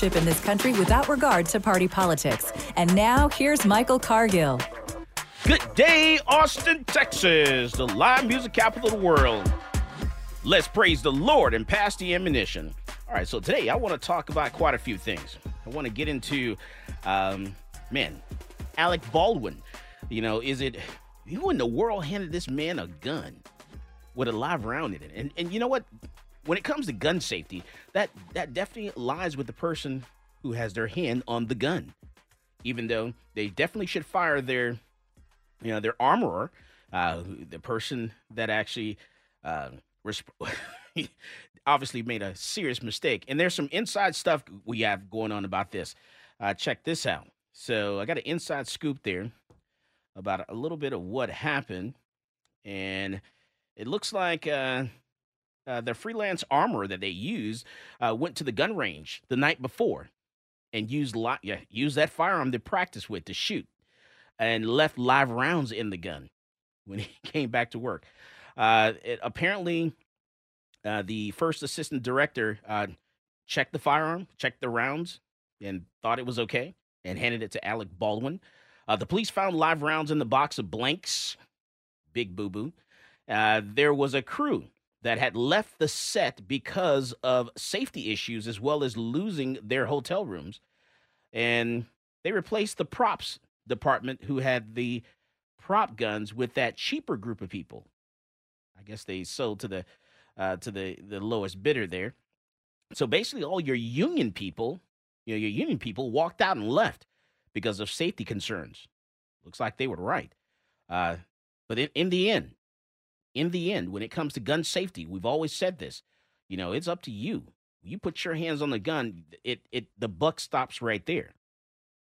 in this country without regard to party politics. And now, here's Michael Cargill. Good day, Austin, Texas, the live music capital of the world. Let's praise the Lord and pass the ammunition. All right, so today I want to talk about quite a few things. I want to get into, um, man, Alec Baldwin. You know, is it who in the world handed this man a gun with a live round in it? And and you know what? When it comes to gun safety, that that definitely lies with the person who has their hand on the gun. Even though they definitely should fire their you know, their armorer, uh, the person that actually uh, resp- obviously made a serious mistake. And there's some inside stuff we have going on about this. Uh, check this out. So I got an inside scoop there about a little bit of what happened, and it looks like. Uh, uh, the freelance armorer that they used uh, went to the gun range the night before and used yeah, used that firearm to practice with to shoot and left live rounds in the gun when he came back to work. Uh, it, apparently, uh, the first assistant director uh, checked the firearm, checked the rounds, and thought it was okay, and handed it to Alec Baldwin. The police found live rounds in the box of blanks. Big boo boo. There was a crew that had left the set because of safety issues as well as losing their hotel rooms. And they replaced the props department who had the prop guns with that cheaper group of people. I guess they sold to the uh, to the the lowest bidder there. So basically, all your union people, you know, your union people walked out and left because of safety concerns. Looks like they were right. Uh, but in, in the end, in the end, when it comes to gun safety, we've always said this. You know, it's up to you. You put your hands on the gun, it it the buck stops right there.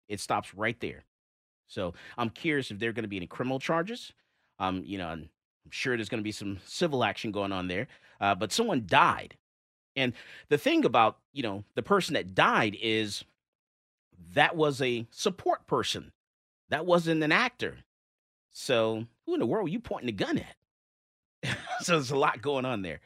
It stops right there. So I'm curious if there are going to be any criminal charges. Um, you know, I'm sure there's going to be some civil action going on there. Uh, but someone died, and the thing about you know the person that died is that was a support person. That wasn't an actor. So who in the world are you pointing the gun at? so there's a lot going on there.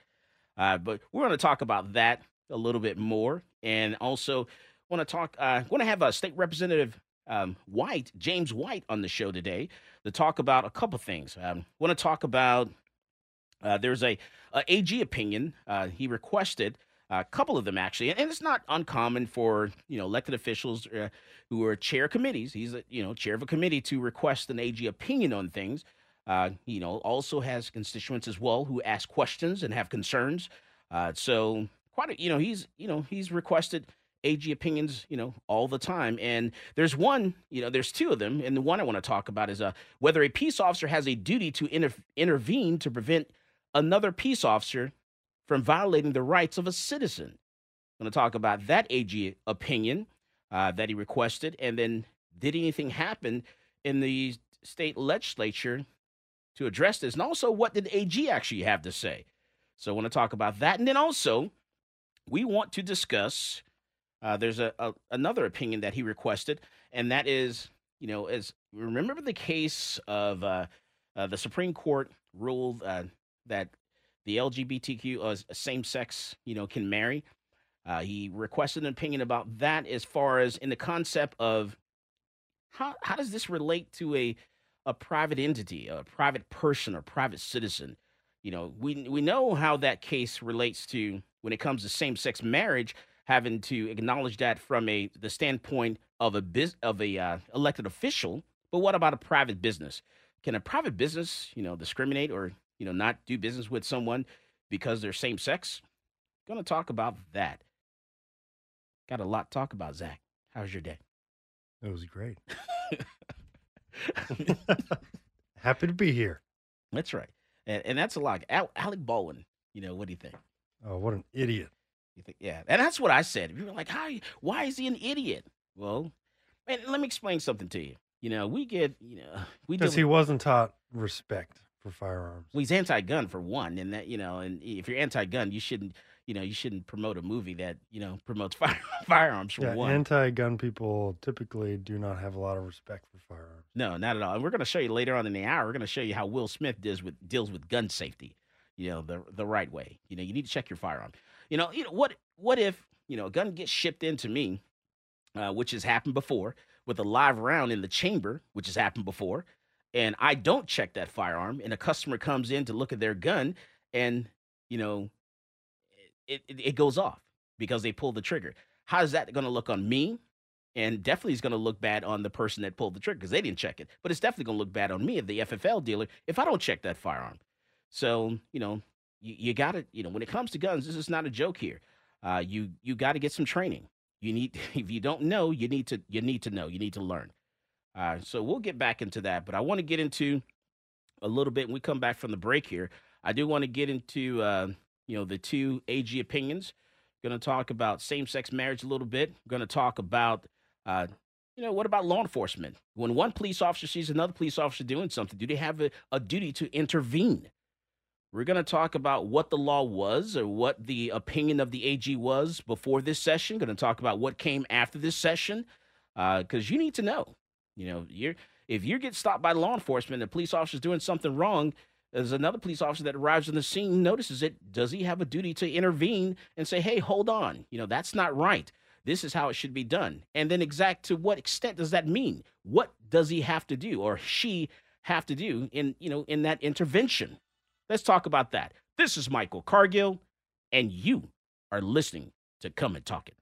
Uh, but we're going to talk about that a little bit more, and also want to talk. Uh, want to have a state representative um, White, James White, on the show today to talk about a couple things. Um, want to talk about uh, there's a, a, AG opinion uh, he requested. A couple of them actually, and it's not uncommon for you know elected officials uh, who are chair committees. He's a, you know chair of a committee to request an AG opinion on things. Uh, you know, also has constituents as well who ask questions and have concerns. Uh, so quite a, you know he's you know he's requested AG opinions, you know, all the time. And there's one, you know, there's two of them. And the one I want to talk about is uh, whether a peace officer has a duty to inter- intervene to prevent another peace officer from violating the rights of a citizen. I'm going to talk about that AG opinion uh, that he requested. And then did anything happen in the state legislature to address this, and also what did AG actually have to say. So I want to talk about that, and then also we want to discuss. Uh, there's a, a another opinion that he requested, and that is, you know, as remember the case of uh, uh, the Supreme Court ruled uh, that the LGBTQ uh, same sex, you know, can marry. Uh, he requested an opinion about that as far as in the concept of how how does this relate to a a private entity, a private person or private citizen? You know, we we know how that case relates to when it comes to same sex marriage, having to acknowledge that from a the standpoint of a biz, of a uh, elected official. But what about a private business? Can a private business, you know, discriminate or you know not do business with someone because they're same sex? Going to talk about that. Got a lot to talk about, Zach. How's your day? It was great. Happy to be here. That's right, and, and that's a lot. Al- Alec Baldwin. You know, what do you think? Oh, what an idiot! You think, yeah, and that's what I said. You were like, "How? Why is he an idiot?" Well, man, let me explain something to you. You know, we get, you know, we Because he wasn't taught respect for firearms. well, he's anti-gun for one, and that you know, and if you're anti-gun, you shouldn't, you know, you shouldn't promote a movie that you know promotes fire, firearms for Yeah, one. anti-gun people typically do not have a lot of respect for firearms. No, not at all. And we're going to show you later on in the hour. We're going to show you how Will Smith deals with deals with gun safety. You know, the the right way. You know, you need to check your firearm. You know, you know what what if you know a gun gets shipped into me, uh, which has happened before, with a live round in the chamber, which has happened before, and I don't check that firearm, and a customer comes in to look at their gun, and you know, it it, it goes off because they pulled the trigger. How is that going to look on me? and definitely is going to look bad on the person that pulled the trigger because they didn't check it. But it's definitely going to look bad on me, the FFL dealer, if I don't check that firearm. So you know, you, you got to you know when it comes to guns, this is not a joke here. Uh, you you got to get some training. You need if you don't know, you need to you need to know. You need to learn. Uh, so we'll get back into that, but I want to get into a little bit when we come back from the break here. I do want to get into uh, you know the two AG opinions. Going to talk about same-sex marriage a little bit. Going to talk about uh, you know, what about law enforcement? When one police officer sees another police officer doing something, do they have a, a duty to intervene? We're going to talk about what the law was or what the opinion of the AG was before this session. Going to talk about what came after this session because you need to know. You know, you're if you get stopped by law enforcement a police officer's doing something wrong, there's another police officer that arrives on the scene, notices it. Does he have a duty to intervene and say, "Hey, hold on, you know that's not right. This is how it should be done." And then, exact to what extent does that mean? What does he have to do or she have to do in you know in that intervention? Let's talk about that. This is Michael Cargill, and you are listening to Come and Talk It.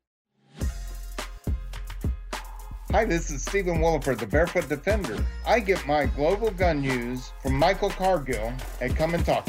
Hi, this is Stephen Williford, the Barefoot Defender. I get my global gun news from Michael Cargill at Come and Talk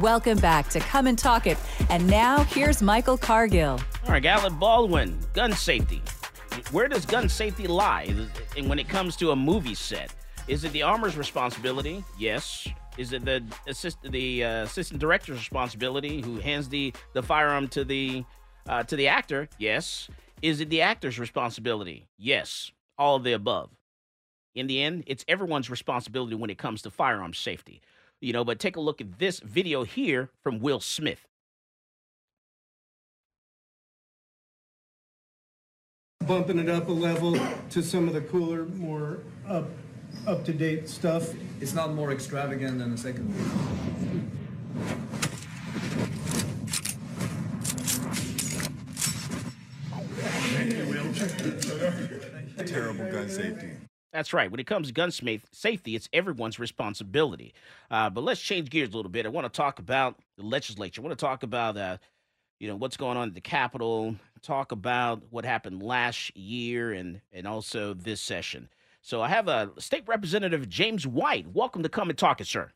Welcome back to Come and Talk It. And now here's Michael Cargill. All right, Alec Baldwin, gun safety. Where does gun safety lie and when it comes to a movie set? Is it the armor's responsibility? Yes. Is it the assist the uh, assistant director's responsibility who hands the the firearm to the uh, to the actor? Yes. Is it the actor's responsibility? Yes. All of the above. In the end, it's everyone's responsibility when it comes to firearm safety. You know, but take a look at this video here from Will Smith. bumping it up a level to some of the cooler, more up up to date stuff. It's not more extravagant than the second one. Terrible gun safety. That's right. When it comes to gun safety, it's everyone's responsibility. Uh, but let's change gears a little bit. I want to talk about the legislature. I want to talk about, uh, you know, what's going on at the Capitol. Talk about what happened last year and and also this session. So I have a state representative, James White. Welcome to come and talk it, sir.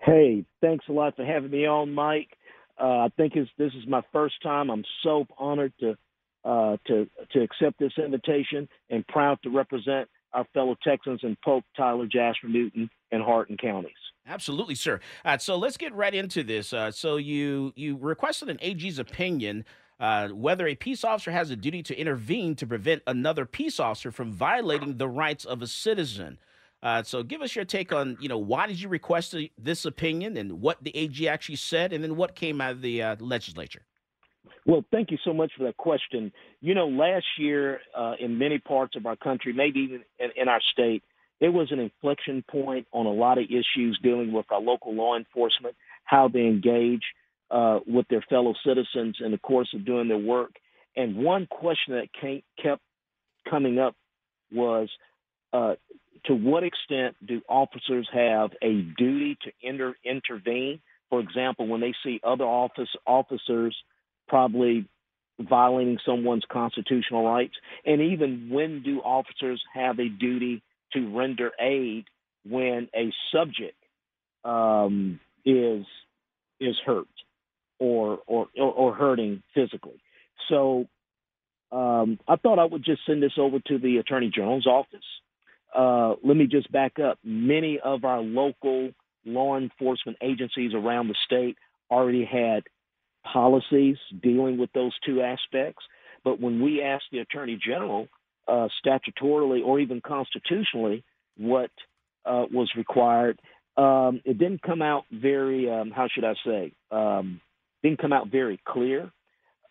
Hey, thanks a lot for having me on, Mike. Uh, I think this is my first time. I'm so honored to uh, to to accept this invitation and proud to represent our fellow Texans in Polk, Tyler, Jasper, Newton, and Hardin counties. Absolutely, sir. Uh, so let's get right into this. Uh, so you you requested an AG's opinion uh, whether a peace officer has a duty to intervene to prevent another peace officer from violating the rights of a citizen. Uh, so give us your take on, you know, why did you request this opinion and what the AG actually said, and then what came out of the uh, legislature? Well, thank you so much for that question. You know, last year uh, in many parts of our country, maybe even in, in our state, it was an inflection point on a lot of issues dealing with our local law enforcement, how they engage uh, with their fellow citizens in the course of doing their work. And one question that came, kept coming up was uh, to what extent do officers have a duty to inter- intervene? For example, when they see other office officers probably violating someone's constitutional rights, and even when do officers have a duty to render aid when a subject um, is is hurt? or or or hurting physically. So um, I thought I would just send this over to the Attorney General's office. Uh, let me just back up. Many of our local law enforcement agencies around the state already had policies dealing with those two aspects. But when we asked the Attorney General uh, statutorily or even constitutionally what uh, was required, um, it didn't come out very, um, how should I say, um, didn't come out very clear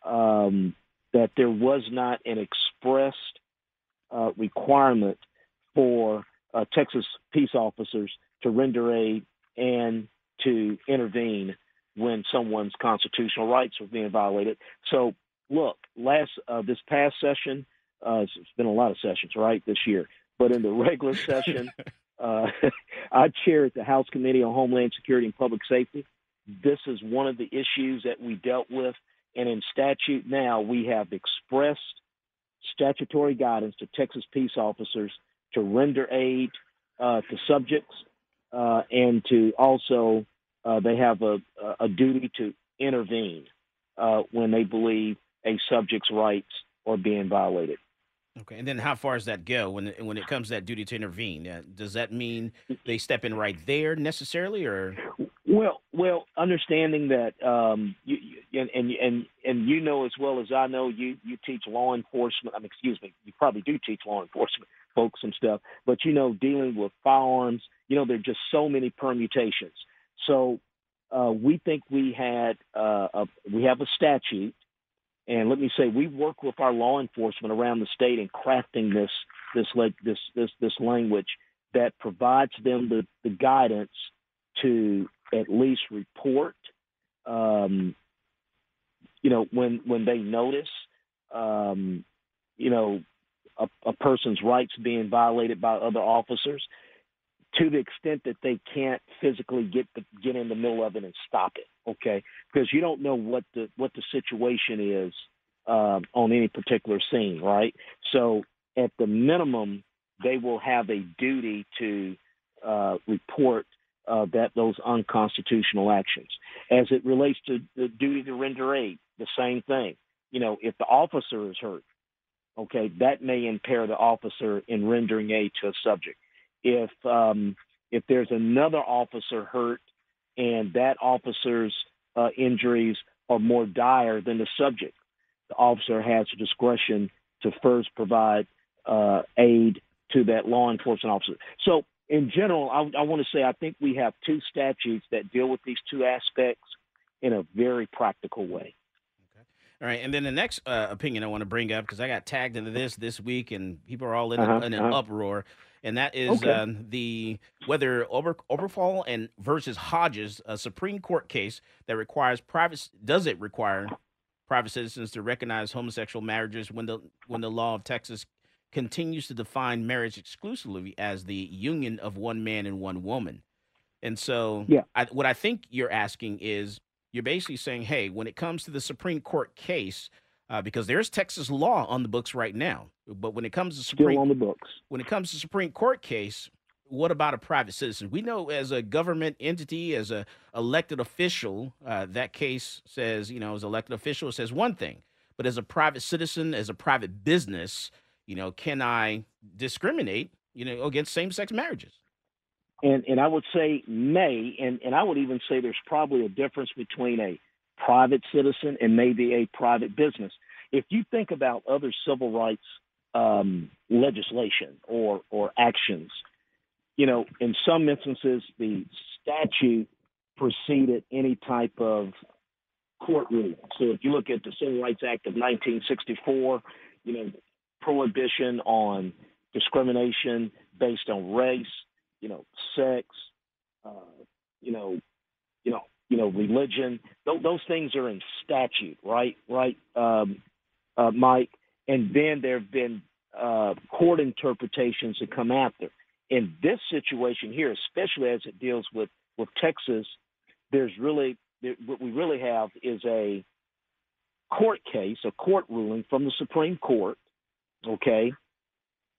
um, that there was not an expressed uh, requirement for uh, Texas peace officers to render aid and to intervene when someone's constitutional rights are being violated. So, look, last uh, this past session, uh, it's been a lot of sessions, right, this year. But in the regular session, uh, I chaired the House Committee on Homeland Security and Public Safety, this is one of the issues that we dealt with. And in statute now, we have expressed statutory guidance to Texas peace officers to render aid uh, to subjects uh, and to also, uh, they have a, a, duty to intervene uh, when they believe a subject's rights are being violated. Okay, and then how far does that go when when it comes to that duty to intervene? Uh, does that mean they step in right there necessarily, or? Well, well, understanding that um, you, you, and and and and you know as well as I know, you you teach law enforcement. I mean, excuse me, you probably do teach law enforcement folks and stuff, but you know, dealing with firearms, you know, there are just so many permutations. So uh, we think we had uh, a, we have a statute and let me say, we work with our law enforcement around the state in crafting this this this this this language that provides them the, the guidance to at least report, um, you know, when when they notice, um, you know, a, a person's rights being violated by other officers, to the extent that they can't physically get the, get in the middle of it and stop it. Okay, because you don't know what the what the situation is um, on any particular scene, right? So at the minimum, they will have a duty to uh, report uh, that those unconstitutional actions. As it relates to the duty to render aid, the same thing. You know, if the officer is hurt, okay, that may impair the officer in rendering aid to a subject. If um, if there's another officer hurt and that officer's uh, injuries are more dire than the subject, the officer has discretion to first provide uh, aid to that law enforcement officer. So, in general, I, I want to say I think we have two statutes that deal with these two aspects in a very practical way. All right, and then the next uh, opinion I want to bring up because I got tagged into this this week, and people are all in, Uh-huh, in an uh-huh. uproar, and that is Okay. um, the whether Ober, Oberfall and versus Hodges, a Supreme Court case that requires private does it require private citizens to recognize homosexual marriages when the when the law of Texas continues to define marriage exclusively as the union of one man and one woman. And so, Yeah. I, what I think you're asking is you're basically saying, hey, when it comes to the Supreme Court case, uh, because there's Texas law on the books right now, but when it comes to Supreme Still on the books. when it comes to Supreme Court case, what about a private citizen? We know as a government entity, as a elected official, uh, that case says, you know, as an elected official, it says one thing. But as a private citizen, as a private business, you know, can I discriminate, you know, against same-sex marriages? and and I would say may, and and I would even say there's probably a difference between a private citizen and maybe a private business. If you think about other civil rights um, legislation or or actions, you know, in some instances the statute preceded any type of court ruling. So if you look at the Civil Rights Act of 1964, you know, prohibition on discrimination based on race, you know, sex, uh, you know, you know, you know, religion. Those, those things are in statute, right? Right, um, uh, Mike. And then there have been uh, court interpretations that come after. In this situation here, especially as it deals with with Texas, there's really there, what we really have is a court case, a court ruling from the Supreme Court. Okay,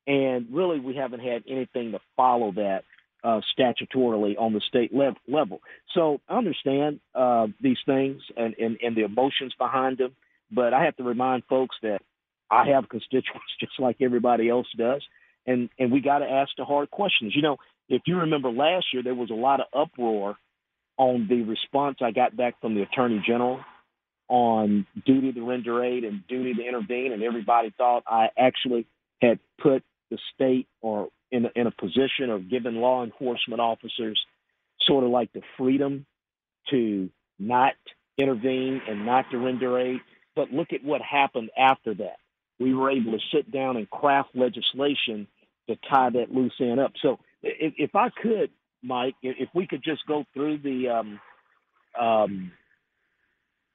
and really we haven't had anything to follow that uh, statutorily on the state lev- level. So I understand uh, these things and, and, and the emotions behind them, but I have to remind folks that I have constituents just like everybody else does, and and we got to ask the hard questions. You know, if you remember last year, there was a lot of uproar on the response I got back from the Attorney General on duty to render aid and duty to intervene, and everybody thought I actually had put the state or in in a position of giving law enforcement officers sort of like the freedom to not intervene and not to render aid. But look at what happened after that. We were able to sit down and craft legislation to tie that loose end up. So if, if I could, Mike, if if we could just go through the um, um,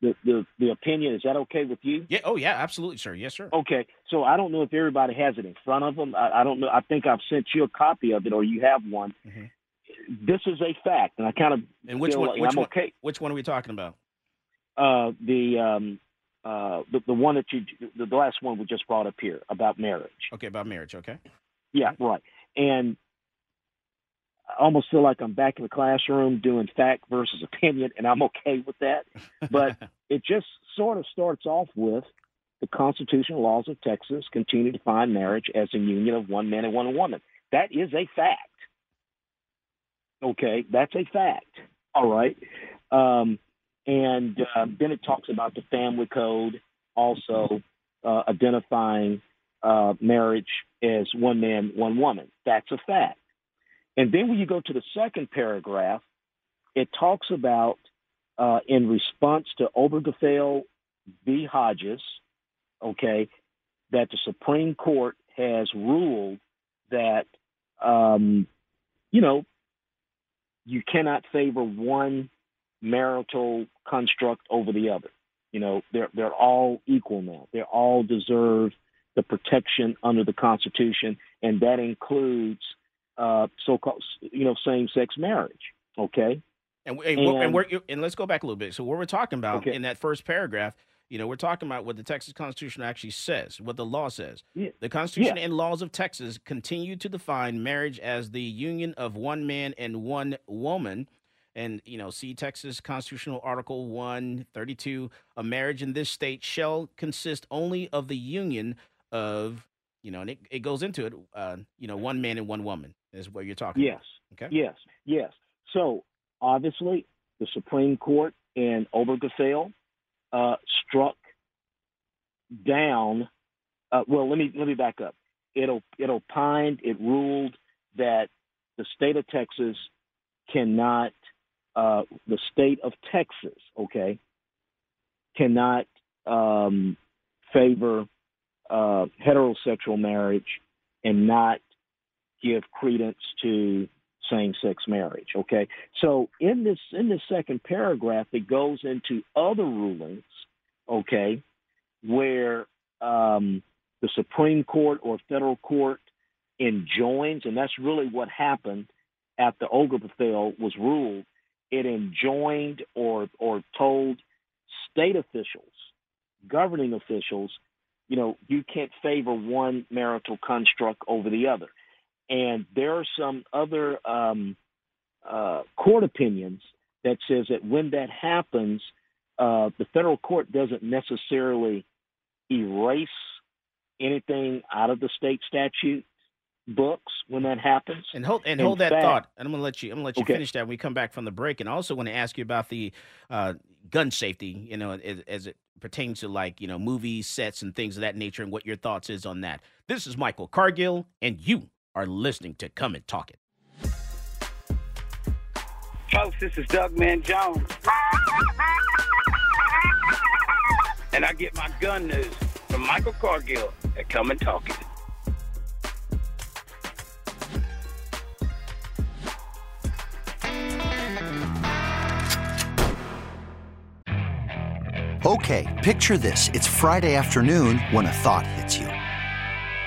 the, the the opinion, is that okay with you? Yeah. Oh, yeah. Absolutely, sir. Yes, sir. Okay, so I don't know if everybody has it in front of them. I, I don't know. I think I've sent you a copy of it, or you have one. This is a fact, and I kind of Mm-hmm. And which one? like Which I'm one? okay. Which one are we talking about? Uh, the um, uh, the the one that you the, the last one we just brought up here about marriage. Okay, about marriage. Okay. Yeah, right. And I almost feel like I'm back in the classroom doing fact versus opinion, and I'm okay with that. But it just sort of starts off with the constitutional laws of Texas continue to define marriage as a union of one man and one woman. That is a fact. Okay, that's a fact. All right. Um, and uh, then it talks about the family code also uh, identifying uh, marriage as one man, one woman. That's a fact. And then when you go to the second paragraph, it talks about uh, in response to Obergefell v. Hodges, okay, that the Supreme Court has ruled that, um, you know, you cannot favor one marital construct over the other. You know, they're they're all equal now. They all deserve the protection under the Constitution, and that includes uh, so-called, you know, same-sex marriage. Okay. And, and, and, we're, and let's go back a little bit. So what we're talking about Okay. in that first paragraph, you know, we're talking about what the Texas Constitution actually says, what the law says. Yeah. The Constitution Yeah. and laws of Texas continue to define marriage as the union of one man and one woman. And, you know, see Texas Constitutional Article 132 a marriage in this state shall consist only of the union of, you know, and it, it goes into it, uh, you know, one man and one woman is what you're talking Yes. about. Okay. Yes. Yes. So obviously, the Supreme Court in Obergefell uh, struck down. Uh, well, let me let me back up. It it opined. It ruled that the state of Texas cannot. Uh, the state of Texas, okay, cannot um, favor uh, heterosexual marriage and not give credence to same-sex marriage. Okay, so in this in this second paragraph, it goes into other rulings. Okay, where um, the Supreme Court or federal court enjoins, and that's really what happened after Obergefell was ruled. It enjoined or or told state officials, governing officials, you know, you can't favor one marital construct over the other. And there are some other um, uh, court opinions that says that when that happens, uh, the federal court doesn't necessarily erase anything out of the state statute books when that happens. And hold and In hold that fact- thought. And I'm gonna let you. I'm gonna let you Okay. finish that when we come back from the break. And I also want to ask you about the uh, gun safety. You know, as, as it pertains to like you know movies, sets, and things of that nature, and what your thoughts is on that. This is Michael Cargill, and you are listening to Come and Talk It. Folks, this is Doug Man Jones. And I get my gun news from Michael Cargill at Come and Talk It. Okay, picture this. It's Friday afternoon when a thought hits you.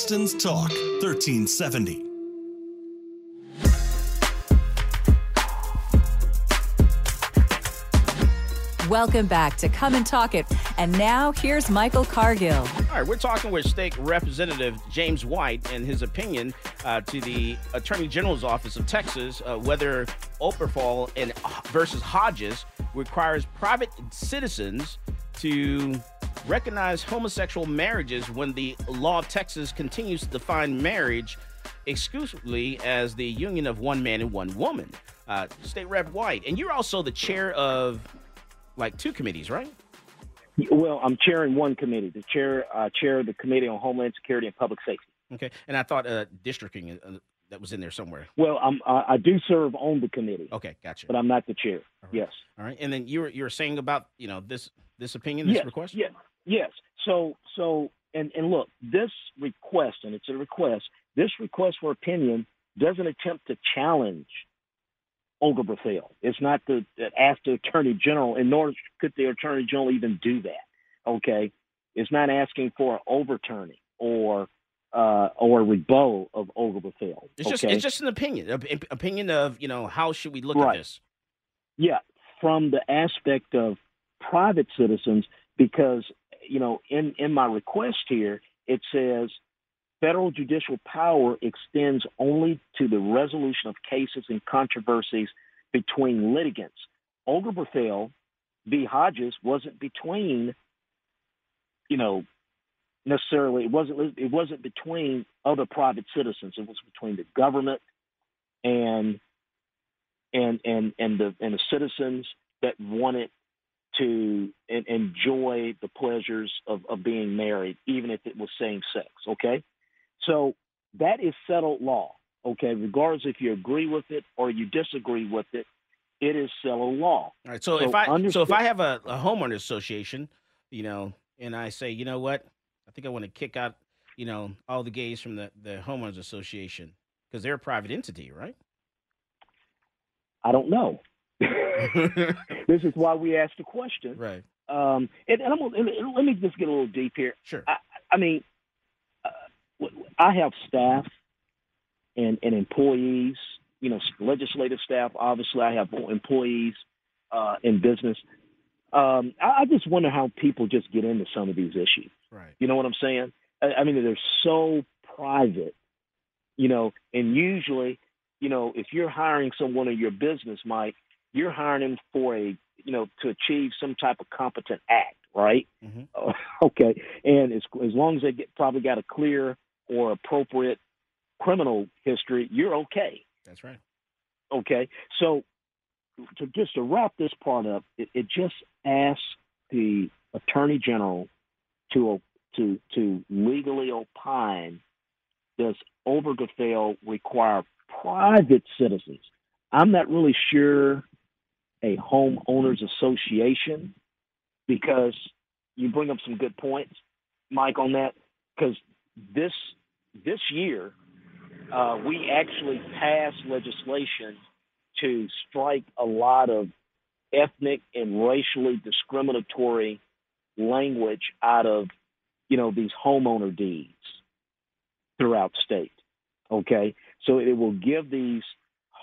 Austin's Talk 1370. Welcome back to Come and Talk It. And now here's Michael Cargill. All right, we're talking with State Representative James White and his opinion uh, to the Attorney General's Office of Texas uh, whether Oberfall and versus Hodges requires private citizens to recognize homosexual marriages when the law of Texas continues to define marriage exclusively as the union of one man and one woman. Uh, State Rep White, and you're also the chair of like two committees, right? Well, I'm chairing one committee, the chair uh, chair of the Committee on Homeland Security and Public Safety. Okay, and I thought uh, districting uh, that was in there somewhere. Well, I'm, I I do serve on the committee. Okay, gotcha. But I'm not the chair. Yes. All right, and then you were you were saying about you know this this opinion, this yes, request. Yes. Yes. So so and and look, this request, and it's a request. This request for opinion doesn't attempt to challenge Obergefell. It's not to ask the Attorney General, and nor could the Attorney General even do that. Okay, it's not asking for an overturning or uh, or a rebuttal of Obergefell. It's just okay? it's just an opinion, op- opinion of you know how should we look Right. at this? Yeah, from the aspect of private citizens, because you know, in in my request here, it says federal judicial power extends only to the resolution of cases and controversies between litigants. Bethel v. Hodges wasn't between, you know, necessarily it wasn't it wasn't between other private citizens. It was between the government and and and and the and the citizens that wanted to en- enjoy the pleasures of, of being married, even if it was same sex. Okay, so that is settled law. Okay, regardless if you agree with it or you disagree with it, it is settled law. All right. So, if I so if I have a, a homeowner association, you know, and I say, you know what, I think I want to kick out, you know, all the gays from the the homeowners association because they're a private entity, right? I don't know. this is why we asked the question. Right. Um, and, and I'm gonna, and let me just get a little deep here. Sure. I, I mean, uh, I have staff and, and employees, you know, legislative staff. Obviously, I have employees uh, in business. Um, I, I just wonder how people just get into some of these issues. Right. You know what I'm saying? I, I mean, they're so private, you know, and usually, you know, if you're hiring someone in your business, Mike, you're hiring them for a, you know, to achieve some type of competent act, right? Mm-hmm. okay. And as, as long as they get probably got a clear or appropriate criminal history, you're okay. That's right. Okay. So to just to wrap this part up, it, it just asks the attorney general to to to legally opine does Obergefell require private citizens? I'm not really sure a homeowners association because you bring up some good points, Mike, on that. Because this this year uh, we actually passed legislation to strike a lot of ethnic and racially discriminatory language out of you know these homeowner deeds throughout state. Okay, so it will give these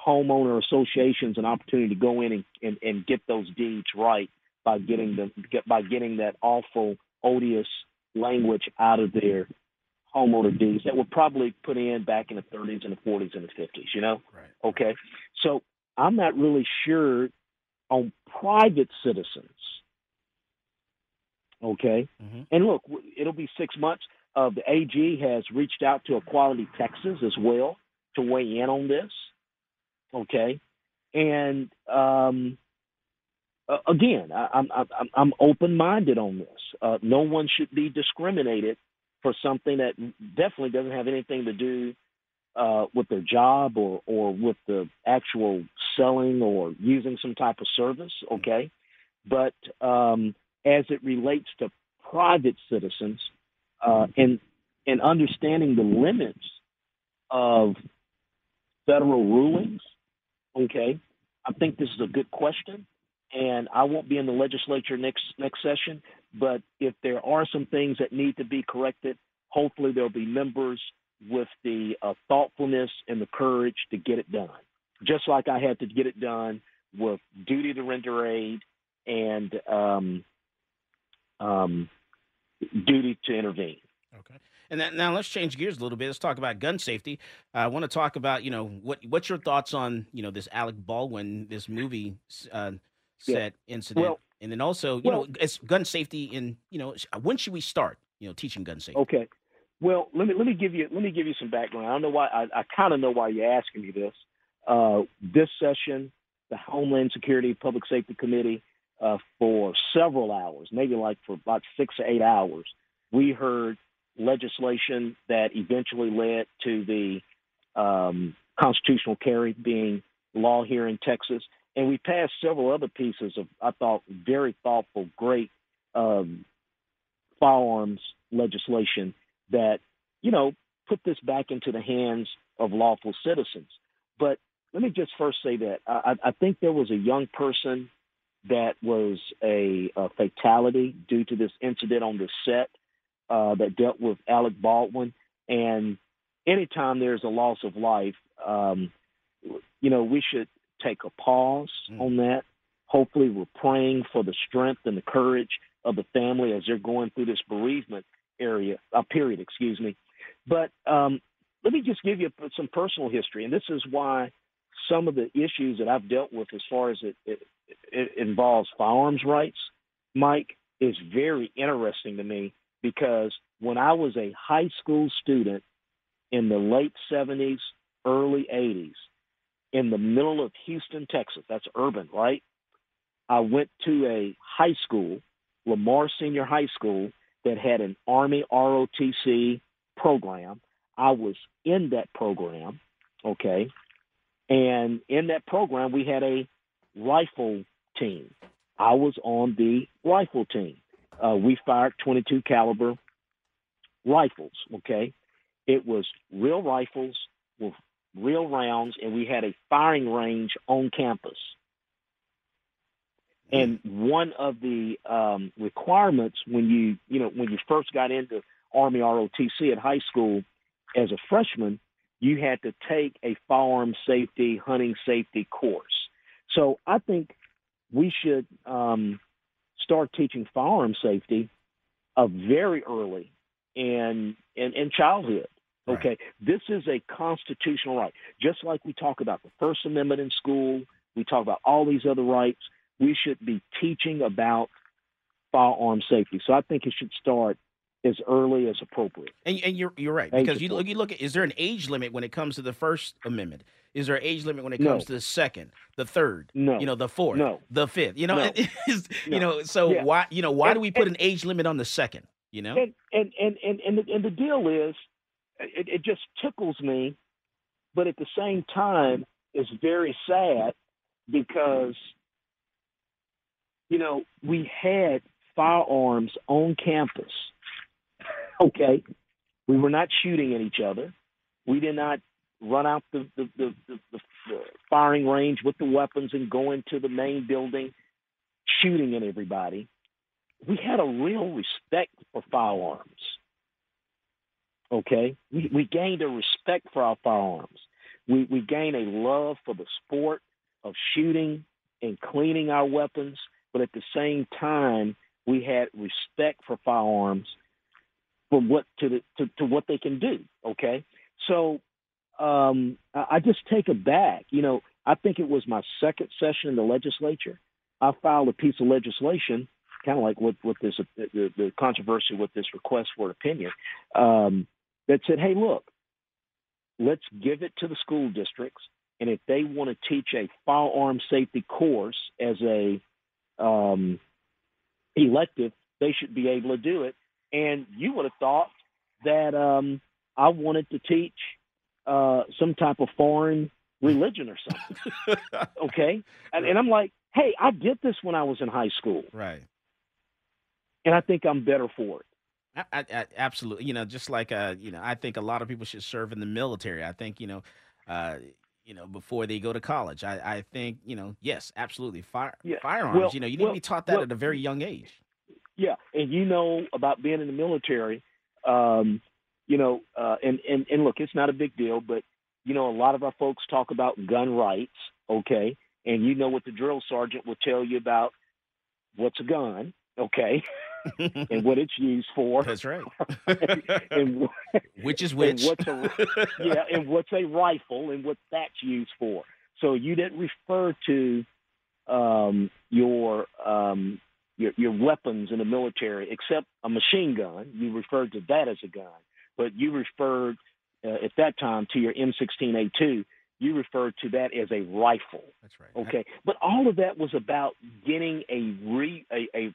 homeowner associations an opportunity to go in and, and, and get those deeds right by getting them get, by getting that awful odious language out of their homeowner deeds that were probably put in back in the 30s and the 40s and the 50s. You know, right? Okay, so I'm not really sure on private citizens. Okay, and look, it'll be six months. Uh, the AG has reached out to Equality Texas as well to weigh in on this. Okay, and um, again, I, I'm I'm I'm open minded on this. Uh, no one should be discriminated for something that definitely doesn't have anything to do uh, with their job or or with the actual selling or using some type of service. Okay, but um, as it relates to private citizens uh, and and understanding the limits of federal rulings, okay, I think this is a good question. And I won't be in the legislature next next session, but if there are some things that need to be corrected, hopefully there'll be members with the uh, thoughtfulness and the courage to get it done. Just like I had to get it done with duty to render aid and um, um, duty to intervene. And that, now let's change gears a little bit. Let's talk about gun safety. Uh, I want to talk about you know what what's your thoughts on you know this Alec Baldwin this movie uh, Yeah. set incident, Well- and then also you well- know it's gun safety in you know when should we start you know teaching gun safety? Okay. Well, let me let me give you let me give you some background. I don't know why I, I kind of know why you're asking me this. Uh, this session, the Homeland Security Public Safety Committee, uh, for several hours, maybe like for about six or eight hours, we heard legislation that eventually led to the um, constitutional carry being law here in Texas, and we passed several other pieces of I thought very thoughtful, great um, firearms legislation that, you know, put this back into the hands of lawful citizens. But let me just first say that I, I think there was a young person that was a, a fatality due to this incident on the set uh, that dealt with Alec Baldwin. And anytime there's a loss of life, um, you know, we should take a pause mm. on that. Hopefully, we're praying for the strength and the courage of the family as they're going through this bereavement area, uh, period, excuse me. But um, let me just give you some personal history, and this is why some of the issues that I've dealt with as far as it, it, it involves firearms rights, Mike, is very interesting to me because when I was a high school student in the late 70s, early 80s, in the middle of Houston, Texas, that's urban, right? I went to a high school, Lamar Senior High School, that had an Army ROTC program. I was in that program, okay? And in that program, we had a rifle team. I was on the rifle team. Uh, we fired 22 caliber rifles. Okay, it was real rifles with real rounds, and we had a firing range on campus. And one of the um, requirements when you you know when you first got into Army ROTC at high school as a freshman, you had to take a firearm safety, hunting safety course. So I think we should um, start teaching firearm safety uh, very early in, in, in childhood. Okay, right. this is a constitutional right. Just like we talk about the First Amendment in school, we talk about all these other rights. We should be teaching about firearm safety. So I think it should start as early as appropriate. And, and you're you're right because you look you look at is there an age limit when it comes to the First Amendment? Is there an age limit when it comes no. to the second, the third, no. you know, the fourth, no. the fifth? You know, no. you know, so yeah. why you know why and, do we put and, an age limit on the second? You know, and and and and, and, the, and the deal is, it, it just tickles me, but at the same time, it's very sad because you know we had firearms on campus. Okay, we were not shooting at each other. We did not run out the the, the, the, firing range with the weapons and go into the main building shooting at everybody. We had a real respect for firearms. Okay, we, we gained a respect for our firearms. We we gained a love for the sport of shooting and cleaning our weapons, but at the same time, we had respect for firearms for what to the, to, to what they can do. Okay, so um, I just take it back. You know, I think it was my second session in the legislature. I filed a piece of legislation, kind of like what what this the, the controversy with this request for an opinion, um, that said, "Hey, look, let's give it to the school districts, and if they want to teach a firearm safety course as a um, elective, they should be able to do it." And you would have thought that um, I wanted to teach uh, some type of foreign religion or something. okay, and, and I'm like, hey, I did this when I was in high school, right? And I think I'm better for it. I, I, absolutely. You know, just like uh, you know, I think a lot of people should serve in the military. I think you know, uh, you know, before they go to college. I, I think you know, yes, absolutely. Fire yeah. firearms. Well, you know, you need well, to be taught that well, at a very young age. Yeah, and you know about being in the military. Um, you know, uh, and, and, and look, it's not a big deal, but, you know, a lot of our folks talk about gun rights, okay? And you know what the drill sergeant will tell you about what's a gun, okay? and what it's used for. That's right. and, which is which. And what's a, yeah, and what's a rifle and what that's used for. So you didn't refer to um, your um, your, your weapons in the military, except a machine gun. You referred to that as a gun but you referred uh, at that time to your M16A2. You referred to that as a rifle. That's right. Okay, but all of that was about getting a re a, a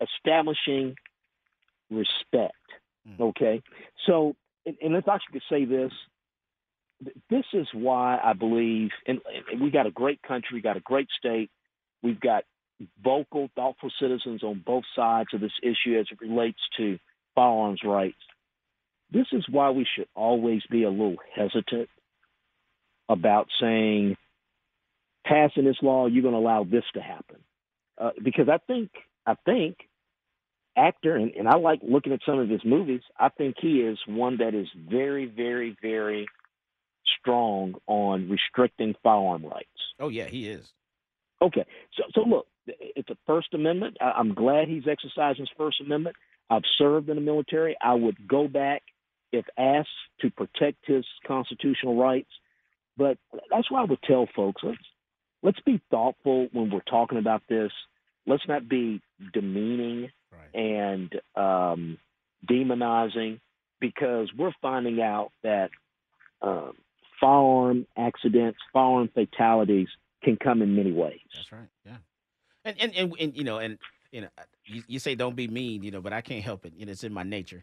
establishing respect. Mm. Okay, so and, and if I could say this, this is why I believe, and, and we got a great country, got a great state, we've got vocal, thoughtful citizens on both sides of this issue as it relates to firearms rights. This is why we should always be a little hesitant about saying, passing this law, you're going to allow this to happen. Uh, because I think, I think actor, and, and I like looking at some of his movies, I think he is one that is very, very, very strong on restricting firearm rights. Oh yeah, he is. Okay, so so look, it's a First Amendment. I, I'm glad he's exercising his First Amendment. I've served in the military. I would go back if asked to protect his constitutional rights. But that's why I would tell folks let's let's be thoughtful when we're talking about this. Let's not be demeaning and um, demonizing because we're finding out that um, firearm accidents, firearm fatalities can come in many ways. That's right. Yeah. And and and, and you know and you know you, you, say don't be mean, you know, but I can't help it. You know, it's in my nature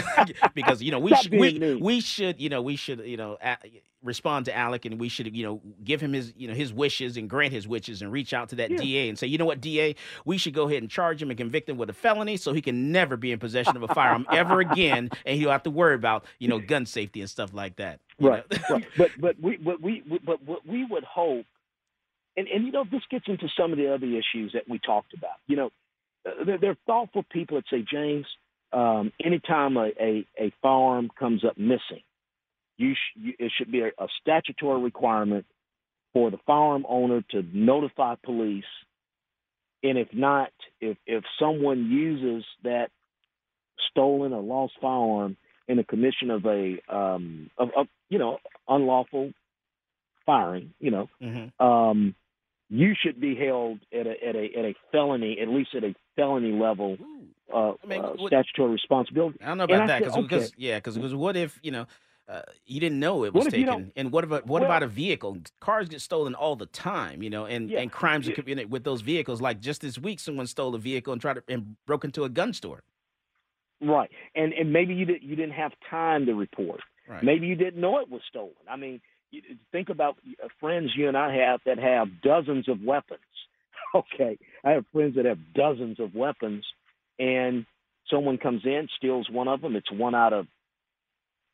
because you know we sh- we mean. we should you know we should you know a- respond to Alec and we should you know give him his you know his wishes and grant his wishes and reach out to that yeah. DA and say you know what DA we should go ahead and charge him and convict him with a felony so he can never be in possession of a firearm ever again and he'll have to worry about you know gun safety and stuff like that. Right. right. But but we but we but what we would hope and and you know this gets into some of the other issues that we talked about. You know uh, they're, they're thoughtful people that say, James, um, anytime a, a, a firearm comes up missing, you, sh- you it should be a, a statutory requirement for the firearm owner to notify police. And if not, if if someone uses that stolen or lost firearm in the commission of a um, of, of you know unlawful firing, you know, mm-hmm. um, you should be held at a at a at a felony, at least at a felony level, uh, I mean, uh, statutory responsibility. I don't know about and that because okay. yeah, because what if you know uh, you didn't know it was taken, and what about what well, about a vehicle? Cars get stolen all the time, you know, and yeah, and crimes yeah. are committed with those vehicles. Like just this week, someone stole a vehicle and tried to and broke into a gun store. Right, and and maybe you did you didn't have time to report. Right. Maybe you didn't know it was stolen. I mean, think about uh, friends you and I have that have dozens of weapons. Okay, I have friends that have dozens of weapons, and someone comes in, steals one of them. It's one out of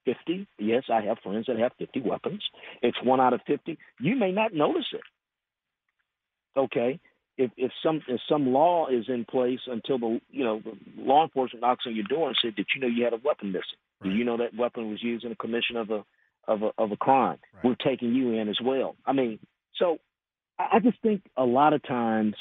50. Yes, I have friends that have 50 weapons. It's one out of 50. You may not notice it. Okay, if if some if some law is in place until the you know the law enforcement knocks on your door and said, "Did you know you had a weapon missing? Right. Do you know that weapon was used in the commission of a of a of a crime. Right. We're taking you in as well. I mean, so I just think a lot of times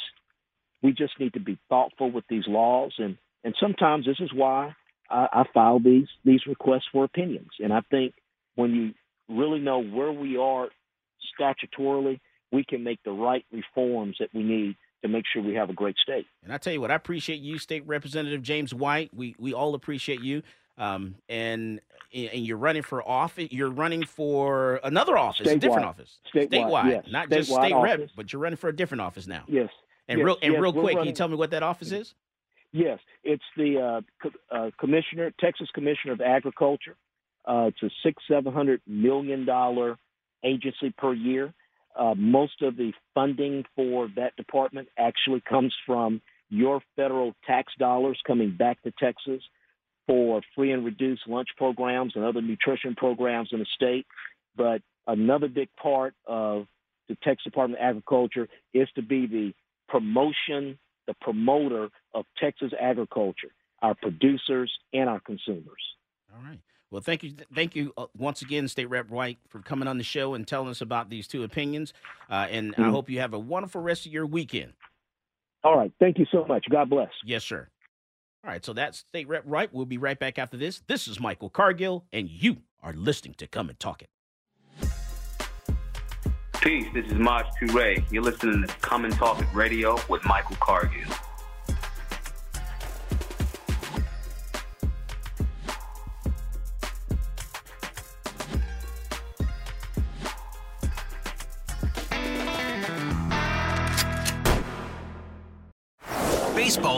we just need to be thoughtful with these laws, and and sometimes this is why I, I file these these requests for opinions. And I think when you really know where we are statutorily, we can make the right reforms that we need to make sure we have a great state. And I tell you what, I appreciate you, State Representative James White. We we all appreciate you. Um, and and you're running for office. You're running for another office, statewide. a different office, statewide, statewide yes. not statewide just state office. rep, but you're running for a different office now. Yes. And yes. real and yes. real quick, running, can you tell me what that office is? Yes, it's the uh, co- uh, commissioner, Texas Commissioner of Agriculture. Uh, it's a six seven hundred million dollar agency per year. Uh, most of the funding for that department actually comes from your federal tax dollars coming back to Texas for free and reduced lunch programs and other nutrition programs in the state. But another big part of the Texas Department of Agriculture is to be the promotion, the promoter of Texas agriculture, our producers and our consumers. All right. Well, thank you, thank you uh, once again, State Rep White, for coming on the show and telling us about these two opinions. Uh, and mm-hmm. I hope you have a wonderful rest of your weekend. All right. Thank you so much. God bless. Yes, sir. All right, so that's State Rep White. We'll be right back after this. This is Michael Cargill, and you are listening to Come and Talk It. Peace, this is Maj Toure. You're listening to Come and Talk It Radio with Michael Cargill.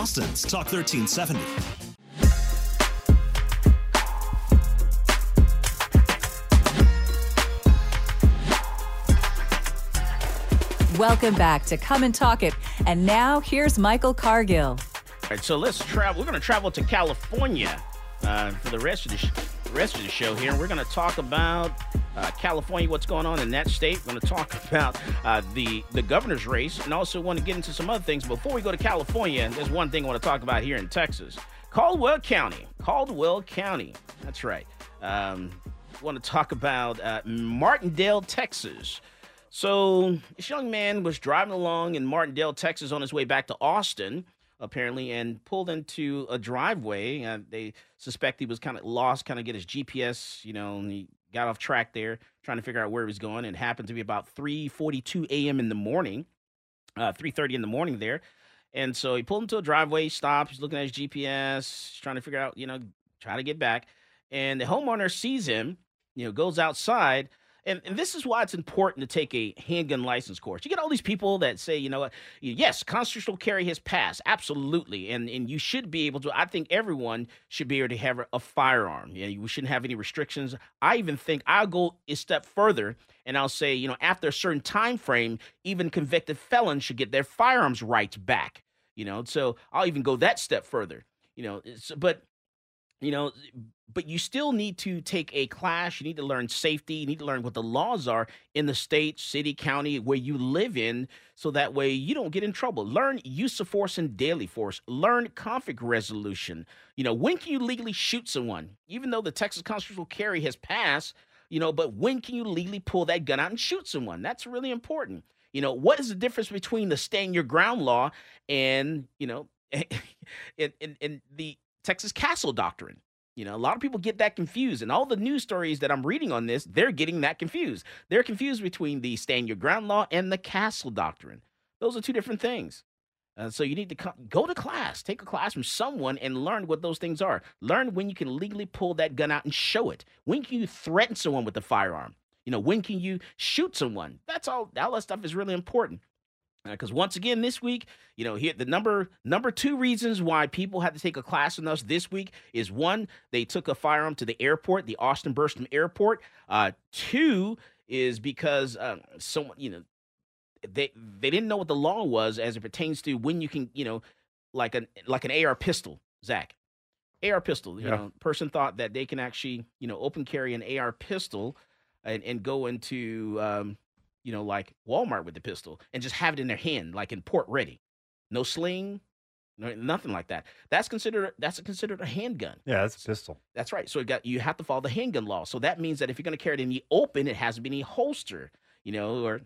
Austin's Talk 1370. Welcome back to Come and Talk It. And now here's Michael Cargill. All right, so let's travel. We're going to travel to California uh, for the rest of the sh- rest of the show here. We're going to talk about uh, California, what's going on in that state. We're going to talk about uh, the the governor's race, and also want to get into some other things. Before we go to California, there's one thing I want to talk about here in Texas, Caldwell County. Caldwell County. That's right. Um, want to talk about uh, Martindale, Texas. So this young man was driving along in Martindale, Texas, on his way back to Austin, apparently, and pulled into a driveway. They suspect he was kind of lost, kind of get his GPS, you know, and he got off track there, trying to figure out where he was going. It happened to be about 3:42 a.m. in the morning, uh, 3:30 in the morning there, and so he pulled into a driveway, stopped. He's looking at his GPS, trying to figure out, you know, try to get back. And the homeowner sees him, you know, goes outside. And, and this is why it's important to take a handgun license course. You get all these people that say, you know yes, constitutional carry has passed, absolutely, and and you should be able to. I think everyone should be able to have a, firearm. Yeah, we shouldn't have any restrictions. I even think I'll go a step further and I'll say, you know, after a certain time frame, even convicted felons should get their firearms rights back. You know, so I'll even go that step further. You know, but you know but you still need to take a class you need to learn safety you need to learn what the laws are in the state city county where you live in so that way you don't get in trouble. Learn use of force and deadly force. Learn conflict resolution. You know when can you legally shoot someone? Even though the texas constitutional carry has passed you know but when can you legally pull that gun out and shoot someone? That's really important. You know what is the difference between the stand your ground law and you know in, in, in the Texas Castle Doctrine. You know, a lot of people get that confused, and all the news stories that I'm reading on this, they're getting that confused. They're confused between the stand your ground law and the Castle Doctrine. Those are two different things. Uh, so you need to co- go to class, take a class from someone, and learn what those things are. Learn when you can legally pull that gun out and show it. When can you threaten someone with a firearm? You know, when can you shoot someone? That's all. All that stuff is really important because uh, once again this week you know here the number number two reasons why people had to take a class in us this week is one they took a firearm to the airport the austin bergstrom airport uh two is because um, someone you know they they didn't know what the law was as it pertains to when you can you know like an like an ar pistol zach ar pistol you Yeah. know person thought that they can actually you know open carry an ar pistol and, and go into um you know, like Walmart with the pistol and just have it in their hand, like in port ready. No sling, no, nothing like that. That's considered that's considered a handgun. Yeah, that's a pistol. That's right. So it got you have to follow the handgun law. So that means that if you're going to carry it in the open, it has to be in a holster, you know, or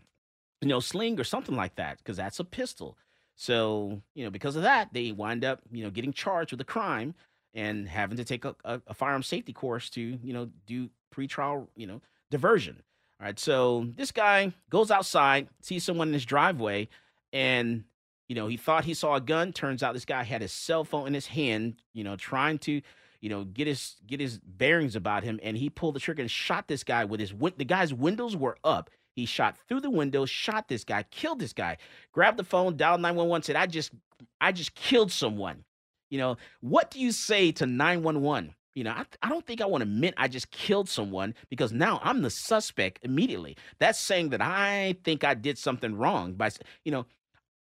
you know, sling or something like that, because that's a pistol. So you know, because of that, they wind up you know getting charged with a crime and having to take a, a, a firearm safety course to you know do pretrial you know diversion. All right, so this guy goes outside, sees someone in his driveway, and you know he thought he saw a gun. Turns out this guy had his cell phone in his hand, you know, trying to you know get his get his bearings about him, and he pulled the trigger and shot this guy with his the guy's windows were up. He shot through the window, shot this guy, killed this guy, grabbed the phone, dialed 911, said, I just I just killed someone. You know, what do you say to 911? You know, I, I don't think I want to admit I just killed someone because now I'm the suspect immediately. That's saying that I think I did something wrong by, you know,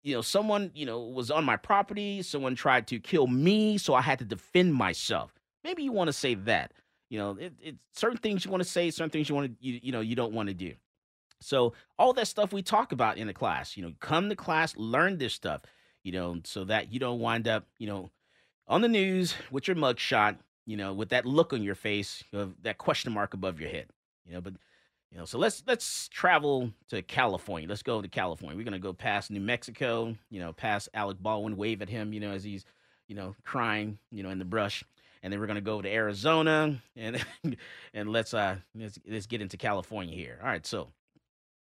you know, someone, you know, was on my property, someone tried to kill me, so I had to defend myself. Maybe you want to say that. You know, it, certain things you want to say, certain things you want to, you, you know, you don't want to do. So all that stuff we talk about in the class, you know, come to class, learn this stuff, you know, so that you don't wind up, you know, on the news with your mugshot, you know, with that look on your face, of that question mark above your head, you know. But You know, so let's let's travel to California. Let's go to California. We're gonna go past New Mexico. You know, past Alec Baldwin, wave at him. You know, as he's you know crying. You know, in the brush. And then we're gonna go to Arizona and and let's uh let's let's get into California here. All right, so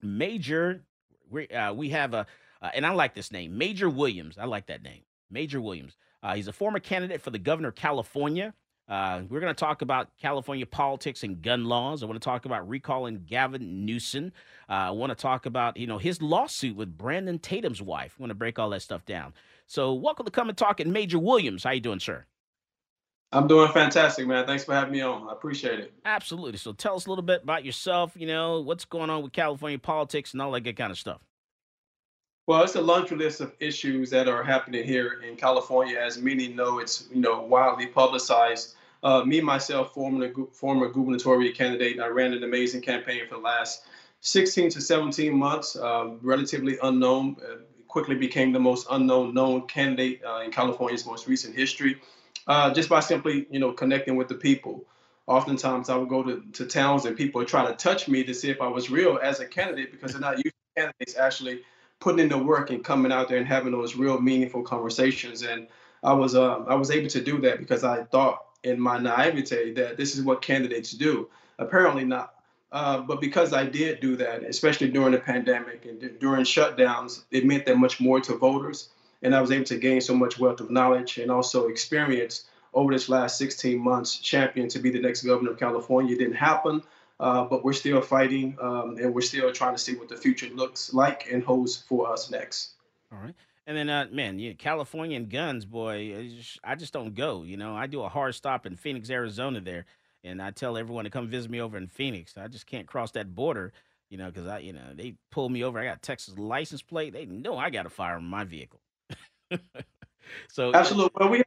Major, we uh, we have a uh, and I like this name, Major Williams. I like that name, Major Williams. Uh, he's a former candidate for the governor of California. Uh, we're going to talk about California politics and gun laws. I want to talk about recalling Gavin Newsom. Uh, I want to talk about you know his lawsuit with Brandon Tatum's wife. I want to break all that stuff down. So, welcome to come and talk. And Major Williams, how you doing, sir? I'm doing fantastic, man. Thanks for having me on. I appreciate it. Absolutely. So, tell us a little bit about yourself. You know what's going on with California politics and all that good kind of stuff. Well, it's a laundry list of issues that are happening here in California. As many know, it's you know widely publicized. Uh, me myself, former former gubernatorial candidate, I ran an amazing campaign for the last 16 to 17 months. Uh, relatively unknown, uh, quickly became the most unknown known candidate uh, in California's most recent history, uh, just by simply you know connecting with the people. Oftentimes, I would go to, to towns and people would try to touch me to see if I was real as a candidate because they're not used to candidates actually putting in the work and coming out there and having those real meaningful conversations. And I was uh, I was able to do that because I thought in my naivete that this is what candidates do. Apparently not. Uh, but because I did do that, especially during the pandemic and d- during shutdowns, it meant that much more to voters. And I was able to gain so much wealth of knowledge and also experience over this last 16 months, champion to be the next governor of California. It didn't happen. Uh, but we're still fighting um, and we're still trying to see what the future looks like and holds for us next. All right. And then, uh, man, you know, California and guns, boy, I just, I just don't go. You know, I do a hard stop in Phoenix, Arizona there. And I tell everyone to come visit me over in Phoenix. I just can't cross that border, you know, because I, you know, they pull me over. I got Texas license plate. They know I got a firearm in my vehicle. so absolutely. Well, we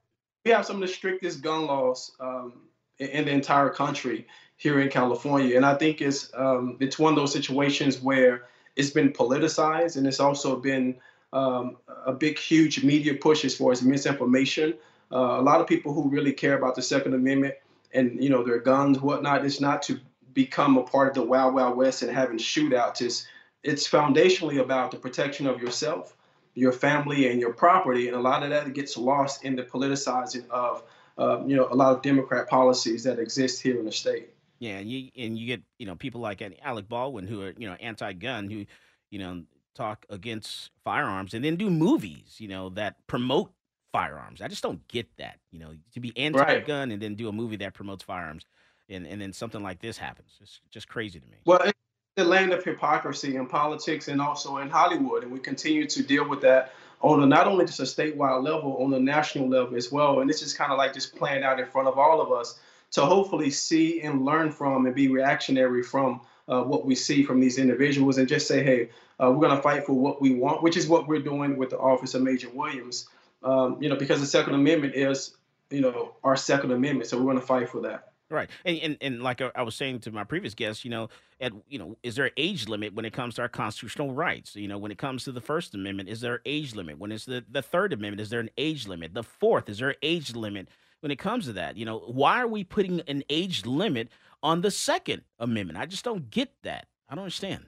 we have some of the strictest gun laws um, in, in the entire country here in California. And I think it's um, it's one of those situations where it's been politicized and it's also been um, a big, huge media push as far as misinformation. Uh, a lot of people who really care about the Second Amendment and you know their guns, whatnot, it's not to become a part of the Wild Wild West and having shootouts. It's it's foundationally about the protection of yourself, your family, and your property. And a lot of that gets lost in the politicizing of uh, you know a lot of Democrat policies that exist here in the state. Yeah, and you and you get you know people like Alec Baldwin who are you know anti-gun who you know talk against firearms and then do movies you know that promote firearms. I just don't get that. You know, to be anti-gun right. and then do a movie that promotes firearms, and and then something like this happens. It's just crazy to me. Well, it's the land of hypocrisy in politics and also in Hollywood, and we continue to deal with that on a, not only just a statewide level, on a national level as well. And this is kind of like just playing out in front of all of us to hopefully see and learn from and be reactionary from uh, what we see from these individuals and just say, hey, uh, we're going to fight for what we want, which is what we're doing with the office of Major Williams. Um, you know, because the Second Amendment is, you know, our Second Amendment, so we're going to fight for that. Right, and, and and like I was saying to my previous guest, you know, at you know, is there an age limit when it comes to our constitutional rights? You know, when it comes to the First Amendment, is there an age limit? When it's the the Third Amendment, is there an age limit? The Fourth, is there an age limit? when it comes to that. You know, why are we putting an age limit on the Second Amendment? I just don't get that. I don't understand.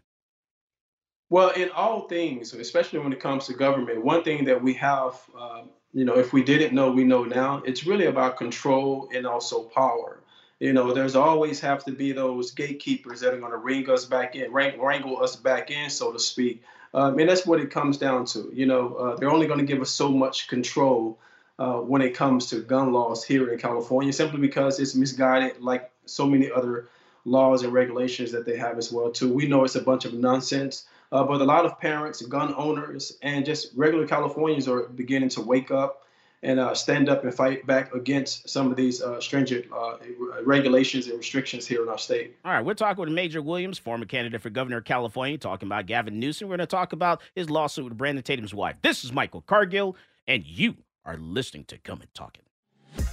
Well, in all things, especially when it comes to government, one thing that we have, uh, you know, if we didn't know, we know now. It's really about control and also power. You know, there's always have to be those gatekeepers that are going to ring us back in, wrangle us back in, so to speak. Um, and that's what it comes down to. You know, uh, they're only going to give us so much control uh, when it comes to gun laws here in California, simply because it's misguided, like so many other laws and regulations that they have as well too. We know it's a bunch of nonsense, uh, but a lot of parents, gun owners, and just regular Californians are beginning to wake up and uh, stand up and fight back against some of these uh, stringent uh, regulations and restrictions here in our state. All right, we're talking with Major Williams, former candidate for governor of California, talking about Gavin Newsom. We're going to talk about his lawsuit with Brandon Tatum's wife. This is Michael Cargill, and you are listening to Come and Talk It.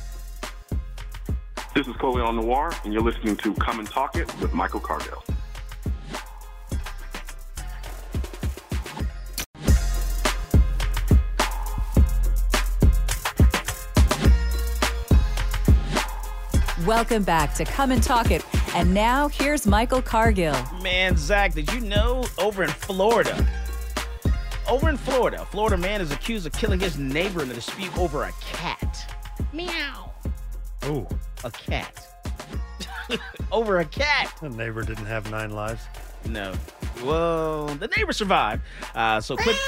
This is Colion Noir, and you're listening to Come and Talk It with Michael Cargill. Welcome back to Come and Talk It. And now here's Michael Cargill. Man, Zach, did you know over in Florida? Over in Florida, a Florida man is accused of killing his neighbor in a dispute over a cat. Meow. Oh, A cat. over a cat. the neighbor didn't have nine lives. No. Well, the neighbor survived. Uh, so Cliff-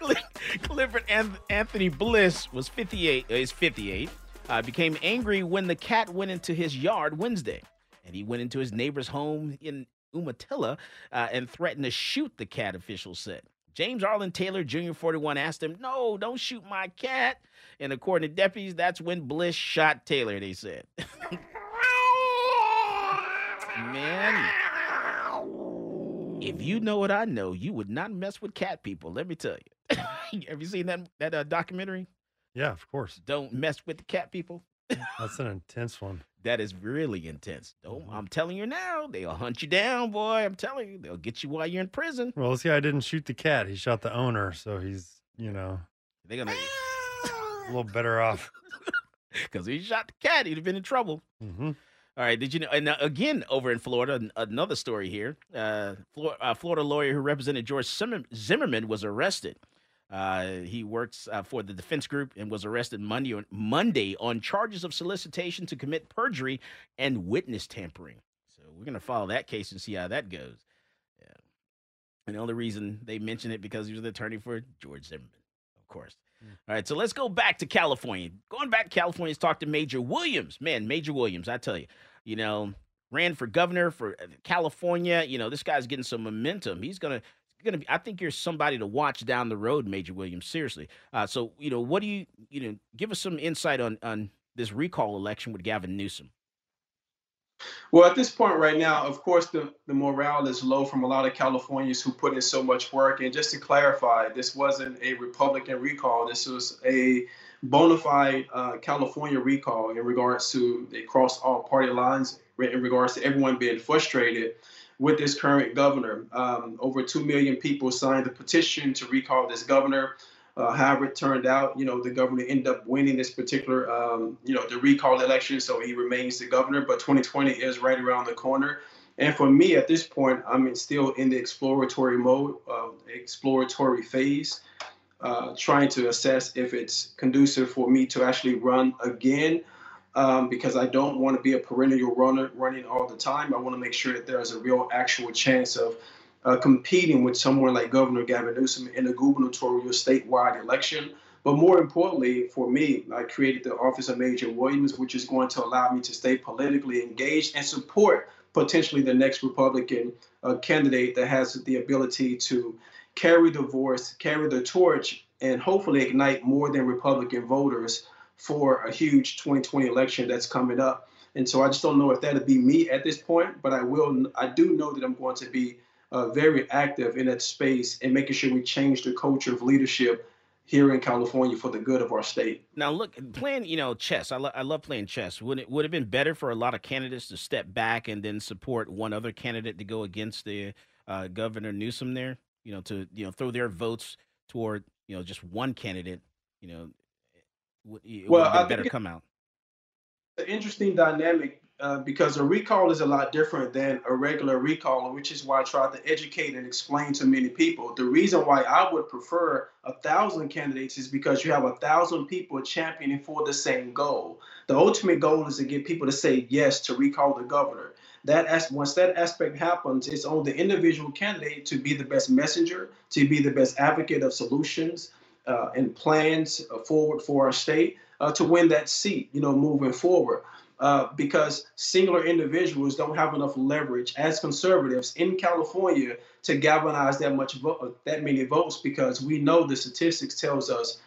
Clifford Anth- Anthony Bliss was 58. Uh, is 58. Uh, became angry when the cat went into his yard Wednesday, and he went into his neighbor's home in Umatilla uh, and threatened to shoot the cat. Officials said. James Arlen Taylor Jr. 41 asked him, "No, don't shoot my cat." And according to deputies, that's when Bliss shot Taylor. They said. Man, if you know what I know, you would not mess with cat people. Let me tell you. Have you seen that that uh, documentary? Yeah, of course. Don't mess with the cat people. That's an intense one. That is really intense. Don't, Mm-hmm. I'm telling you now, they'll hunt you down, boy. I'm telling you, they'll get you while you're in prison. Well, this guy didn't shoot the cat. He shot the owner, so he's, you know, They're gonna a little better off. because he shot the cat, he'd have been in trouble. hmm All right, did you know? And uh, again, over in Florida, another story here. Uh, Flor- uh, Florida lawyer who represented George Zimmer- Zimmerman was arrested. Uh, he works uh, for the defense group and was arrested Monday on, Monday on charges of solicitation to commit perjury and witness tampering. So we're gonna follow that case and see how that goes. Yeah. And the only reason they mention it because he was the attorney for George Zimmerman, of course. All right, so let's go back to California. Going back to California, let's talk to Major Williams. Man, Major Williams, I tell you, you know, ran for governor for uh, California. You know, this guy's getting some momentum. He's gonna, gonna be. I think you're somebody to watch down the road, Major Williams. Seriously. Uh, so you know, what do you, you know, give us some insight on on this recall election with Gavin Newsom. Well, at this point right now, of course, the, the morale is low from a lot of Californians who put in so much work. And just to clarify, this wasn't a Republican recall. This was a bona fide uh, California recall in regards to they crossed all party lines in regards to everyone being frustrated with this current governor. Um, over 2 million people signed the petition to recall this governor. Uh, however, it turned out, you know, the governor ended up winning this particular, um, you know, the recall election, so he remains the governor. But 2020 is right around the corner, and for me at this point, I'm still in the exploratory mode, uh, exploratory phase, uh, trying to assess if it's conducive for me to actually run again. Um, because I don't want to be a perennial runner running all the time. I want to make sure that there's a real actual chance of uh, competing with someone like Governor Gavin Newsom in a gubernatorial statewide election. But more importantly, for me, I created the Office of Major Williams, which is going to allow me to stay politically engaged and support potentially the next Republican uh, candidate that has the ability to carry the voice, carry the torch, and hopefully ignite more than Republican voters for a huge 2020 election that's coming up. And so I just don't know if that'll be me at this point, but I will. I do know that I'm going to be uh, very active in that space and making sure we change the culture of leadership here in California for the good of our state. Now, look, playing you know chess. I, lo- I love playing chess. Would it would have been better for a lot of candidates to step back and then support one other candidate to go against the uh, Governor Newsom there? You know, to you know throw their votes toward you know just one candidate. You know, would, it Well, would I better come out. an interesting dynamic uh, because a recall is a lot different than a regular recall, which is why I try to educate and explain to many people. The reason why I would prefer a thousand candidates is because you have a thousand people championing for the same goal. The ultimate goal is to get people to say yes to recall the governor. That as once that aspect happens, it's on the individual candidate to be the best messenger, to be the best advocate of solutions uh, and plans uh, forward for our state uh, to win that seat. You know, moving forward uh, because singular individuals don't have enough leverage as conservatives in California to galvanize that much vote, that many votes. Because we know the statistics tells us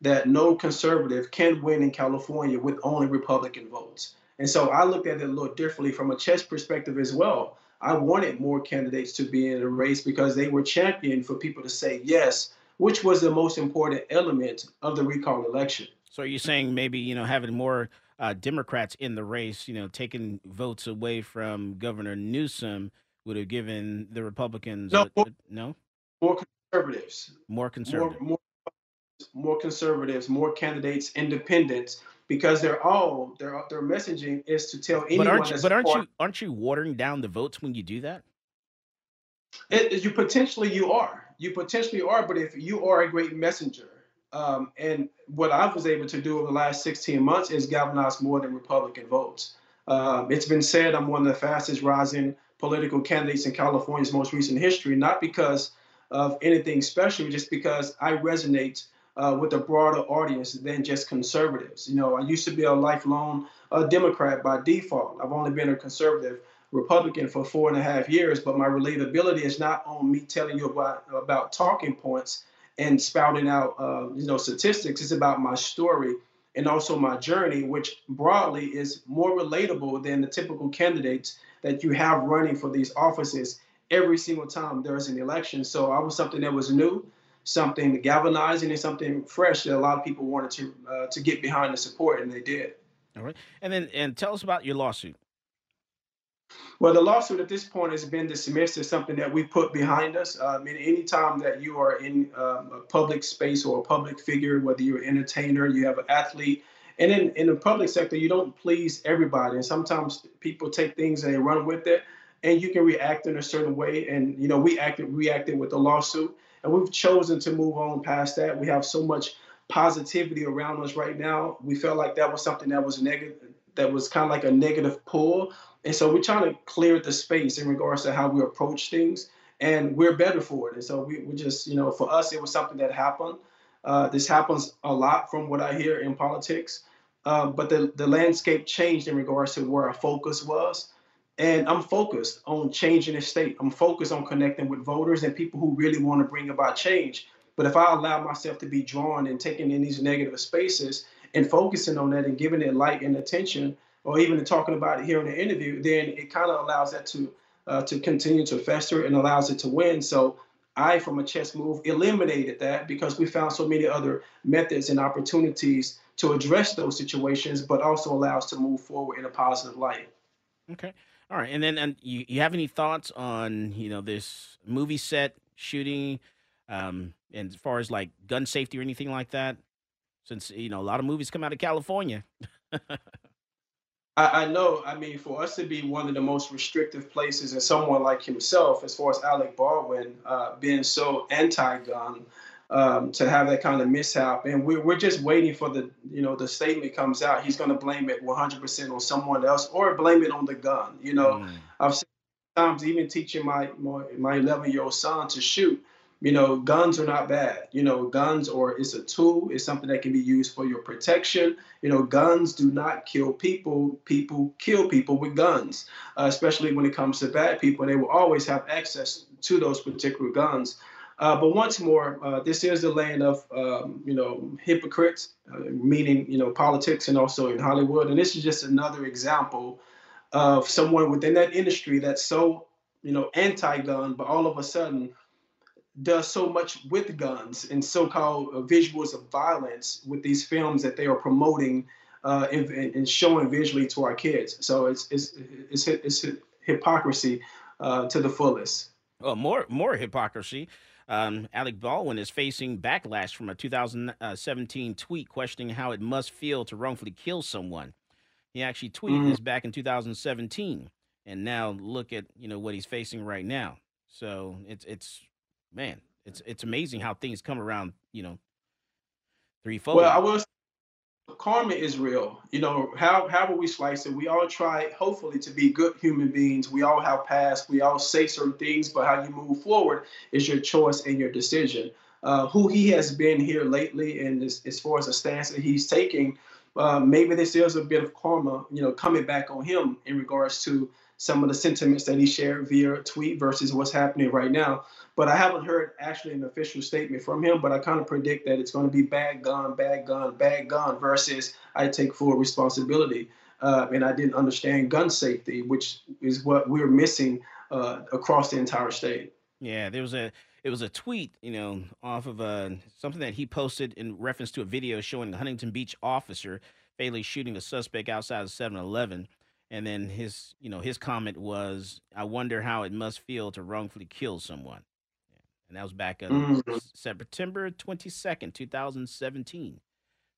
that no conservative can win in California with only Republican votes. And so I looked at it a little differently from a chess perspective as well. I wanted more candidates to be in the race because they were championed for people to say yes, which was the most important element of the recall election. So are you saying maybe you know having more uh, Democrats in the race, you know, taking votes away from Governor Newsom would have given the Republicans No, more- uh, no More conservatives. more conservative. more, more, more conservatives, more candidates, independents because they're all their their messaging is to tell anyone. But aren't you, but aren't you aren't you watering down the votes when you do that? It, you potentially you are. You potentially are, but if you are a great messenger, um, and what I was able to do over the last 16 months is galvanize more than Republican votes. Um, it's been said I'm one of the fastest rising political candidates in California's most recent history, not because of anything special, just because I resonate uh, with a broader audience than just conservatives. You know, I used to be a lifelong uh, Democrat by default. I've only been a conservative Republican for four and a half years, but my relatability is not on me telling you about about talking points and spouting out uh, you know statistics. It's about my story and also my journey, which broadly is more relatable than the typical candidates that you have running for these offices every single time there's an election. So I was something that was new, something galvanizing, and something fresh that a lot of people wanted to uh, to get behind and support, and they did. All right, and then and tell us about your lawsuit. Well, the lawsuit at this point has been dismissed as something that we put behind us. I mean, anytime that you are in um, a public space or a public figure, whether you're an entertainer, you have an athlete, and in, in the public sector, you don't please everybody. And sometimes people take things and they run with it, and you can react in a certain way. And, you know, we acted, reacted with the lawsuit, and we've chosen to move on past that. We have so much positivity around us right now. We felt like that was something that was negative, that was kind of like a negative pull. And so we're trying to clear the space in regards to how we approach things, and we're better for it. And so we, we just, you know, for us, it was something that happened. Uh, this happens a lot from what I hear in politics, uh, but the, the landscape changed in regards to where our focus was. And I'm focused on changing the state. I'm focused on connecting with voters and people who really want to bring about change. But if I allow myself to be drawn and taken in these negative spaces and focusing on that and giving it light and attention, or even talking about it here in the interview, then it kind of allows that to uh, to continue to fester and allows it to win. So I, from a chess move, eliminated that because we found so many other methods and opportunities to address those situations, but also allow us to move forward in a positive light. Okay. All right. And then and you, you have any thoughts on, you know, this movie set shooting um and as far as like gun safety or anything like that? Since, you know, a lot of movies come out of California. I, I know, I mean, for us to be one of the most restrictive places and someone like himself, as far as Alec Baldwin uh, being so anti-gun, um, to have that kind of mishap, and we're, we're just waiting for the, you know, the statement comes out. He's going to blame it 100% on someone else or blame it on the gun. You know, Mm. I've seen times even teaching my my my 11 year old son to shoot. You know, guns are not bad. You know, guns or it's a tool. It's something that can be used for your protection. You know, guns do not kill people. People kill people with guns, uh, especially when it comes to bad people. They will always have access to those particular guns. Uh, but once more, uh, this is the land of um, you know hypocrites, uh, meaning you know politics and also in Hollywood. And this is just another example of someone within that industry that's so you know anti-gun, but all of a sudden does so much with guns and so-called uh, visuals of violence with these films that they are promoting uh, and, and showing visually to our kids. So it's it's it's, it's hypocrisy uh, to the fullest. Well, more more hypocrisy. Um, Alec Baldwin is facing backlash from a 2017 tweet questioning how it must feel to wrongfully kill someone. He actually tweeted Mhm. this back in 2017, and now look at you know what he's facing right now. So it's it's man, it's it's amazing how things come around. You know, threefold. Well, I will. say Karma is real. You know, how how however we slice it, we all try, hopefully, to be good human beings. We all have past. We all say certain things, but how you move forward is your choice and your decision. Uh, who he has been here lately, and as, as far as the stance that he's taking, uh, maybe this is a bit of karma, you know, coming back on him in regards to some of the sentiments that he shared via tweet versus what's happening right now. But I haven't heard actually an official statement from him, but I kind of predict that it's going to be bad gun, bad gun, bad gun versus I take full responsibility. Uh, and I didn't understand gun safety, which is what we're missing uh, across the entire state. Yeah, there was a it was a tweet, you know, off of uh, something that he posted in reference to a video showing a Huntington Beach officer fatally shooting a suspect outside of 7-Eleven. And then his, you know, his comment was, "I wonder how it must feel to wrongfully kill someone." And that was back on Mhm. September twenty second, two thousand seventeen.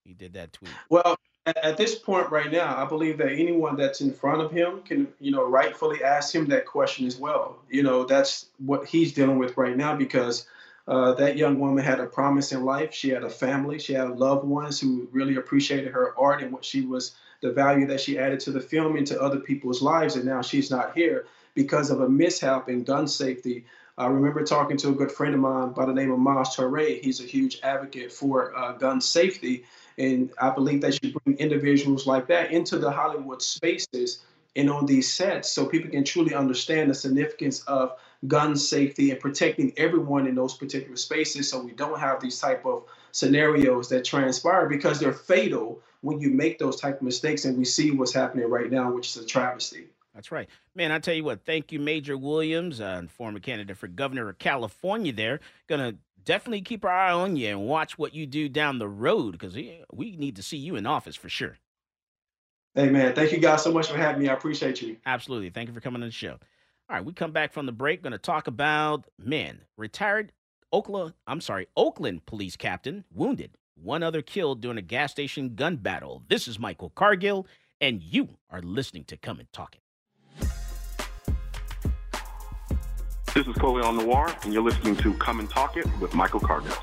He did that tweet. Well, at, at this point right now, I believe that anyone that's in front of him can, you know, rightfully ask him that question as well. You know, that's what he's dealing with right now because uh, that young woman had a promise in life. She had a family. She had loved ones who really appreciated her art and what she was, the value that she added to the film and to other people's lives. And now she's not here because of a mishap in gun safety. I remember talking to a good friend of mine by the name of Maj Toure. He's a huge advocate for uh, gun safety. And I believe that you bring individuals like that into the Hollywood spaces and on these sets so people can truly understand the significance of gun safety and protecting everyone in those particular spaces so we don't have these type of scenarios that transpire because they're fatal when you make those type of mistakes and we see what's happening right now which is a travesty. That's right. Man i tell you what thank you major williams uh, former candidate for governor of california there. Gonna definitely keep our eye on you and watch what you do down the road because we need to see you in office for sure. Hey man thank you guys so much for having me. I appreciate you. Absolutely. Thank you for coming on the show. All right, we come back from the break. To talk about men retired Oakland. I'm sorry, Oakland police captain wounded, one other killed during a gas station gun battle. This is Michael Cargill, and you are listening to Come and Talk It. This is Colion Noir, and you're listening to Come and Talk It with Michael Cargill.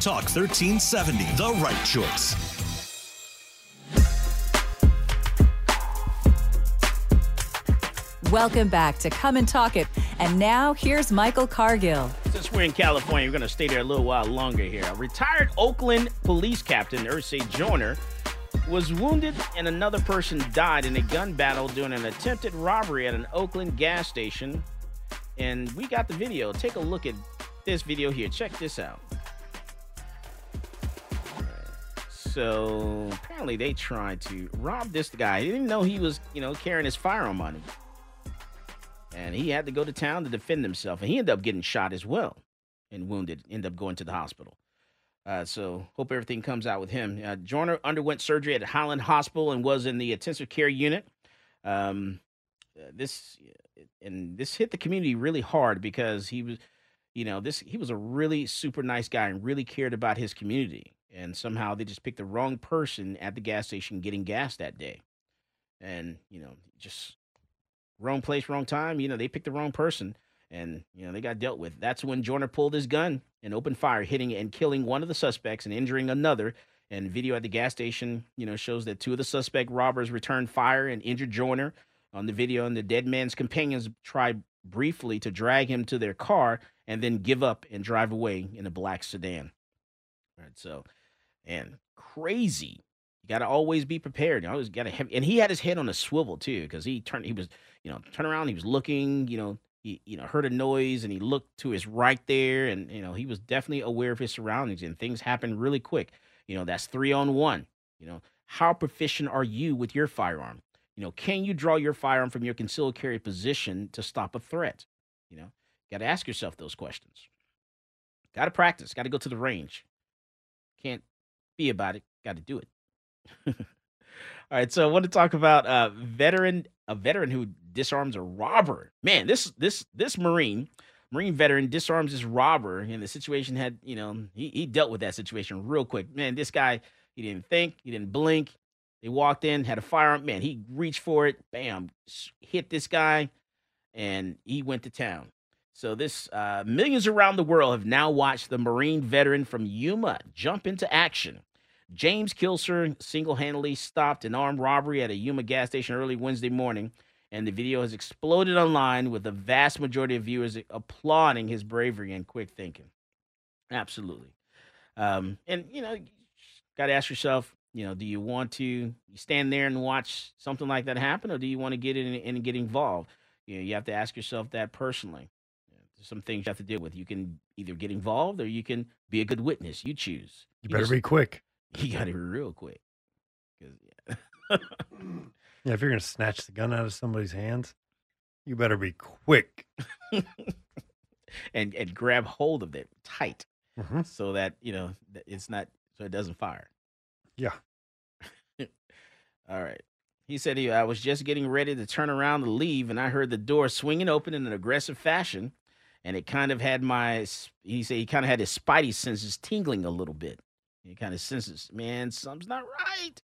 Talk 1370, the right choice. Welcome back to Come and Talk It. And now here's Michael Cargill. Since we're in California, we're going to stay there a little while longer here. A retired Oakland police captain, Ersie Joyner, was wounded and another person died in a gun battle during an attempted robbery at an Oakland gas station. And we got the video. Take a look at this video here. Check this out. So apparently they tried to rob this guy. They didn't even know he was, you know, carrying his firearm on him. And he had to go to town to defend himself. And he ended up getting shot as well and wounded, ended up going to the hospital. Uh, so hope everything comes out with him. Uh, Joyner underwent surgery at Highland Hospital and was in the intensive care unit. Um, uh, this and this hit the community really hard because he was, you know, this he was a really super nice guy and really cared about his community and somehow they just picked the wrong person at the gas station getting gas that day and you know just wrong place wrong time you know they picked the wrong person. And you know they got dealt with. That's when Joyner pulled his gun and opened fire hitting and killing one of the suspects and injuring another. And video at the gas station you know shows that two of the suspect robbers returned fire and injured Joyner. On the video and the dead man's companions tried briefly to drag him to their car and then give up and drive away in a black sedan. All right so and crazy. Got to always be prepared. You always got to and he had his head on a swivel too, because he turned, he was, you know, turn around, he was looking, you know, he, you know, heard a noise and he looked to his right there, and you know, he was definitely aware of his surroundings, and things happened really quick. You know, that's three on one. You know, how proficient are you with your firearm? You know, can you draw your firearm from your concealed carry position to stop a threat? You know, got to ask yourself those questions. Got to practice. Got to go to the range. Can't be about it. Got to do it. All right, so I want to talk about a veteran, a veteran who disarms a robber. Man, this this this Marine, Marine veteran disarms this robber, and the situation had, you know, he, he dealt with that situation real quick. Man, this guy, he didn't think, he didn't blink. They walked in, had a firearm. Man, he reached for it, bam, hit this guy, and he went to town. So this uh, millions around the world have now watched the Marine veteran from Yuma jump into action. James Kilcer single handedly stopped an armed robbery at a Yuma gas station early Wednesday morning, and the video has exploded online with the vast majority of viewers applauding his bravery and quick thinking. Absolutely. Um, and, you know, you got to ask yourself, you know, do you want to stand there and watch something like that happen, or do you want to get in and get involved? You know, you have to ask yourself that personally. There's some things you have to deal with. You can either get involved or you can be a good witness. You choose. You, you better just, be quick. You got be real quick. Cause Yeah. yeah, if you're gonna snatch the gun out of somebody's hands, you better be quick. and and grab hold of it tight, mm-hmm. so that you know it's not so it doesn't fire. Yeah. All right. He said he, I was just getting ready to turn around to leave, and I heard the door swinging open in an aggressive fashion, and it kind of had my. He said he kind of had his spidey senses tingling a little bit. He kind of senses, man, something's not right.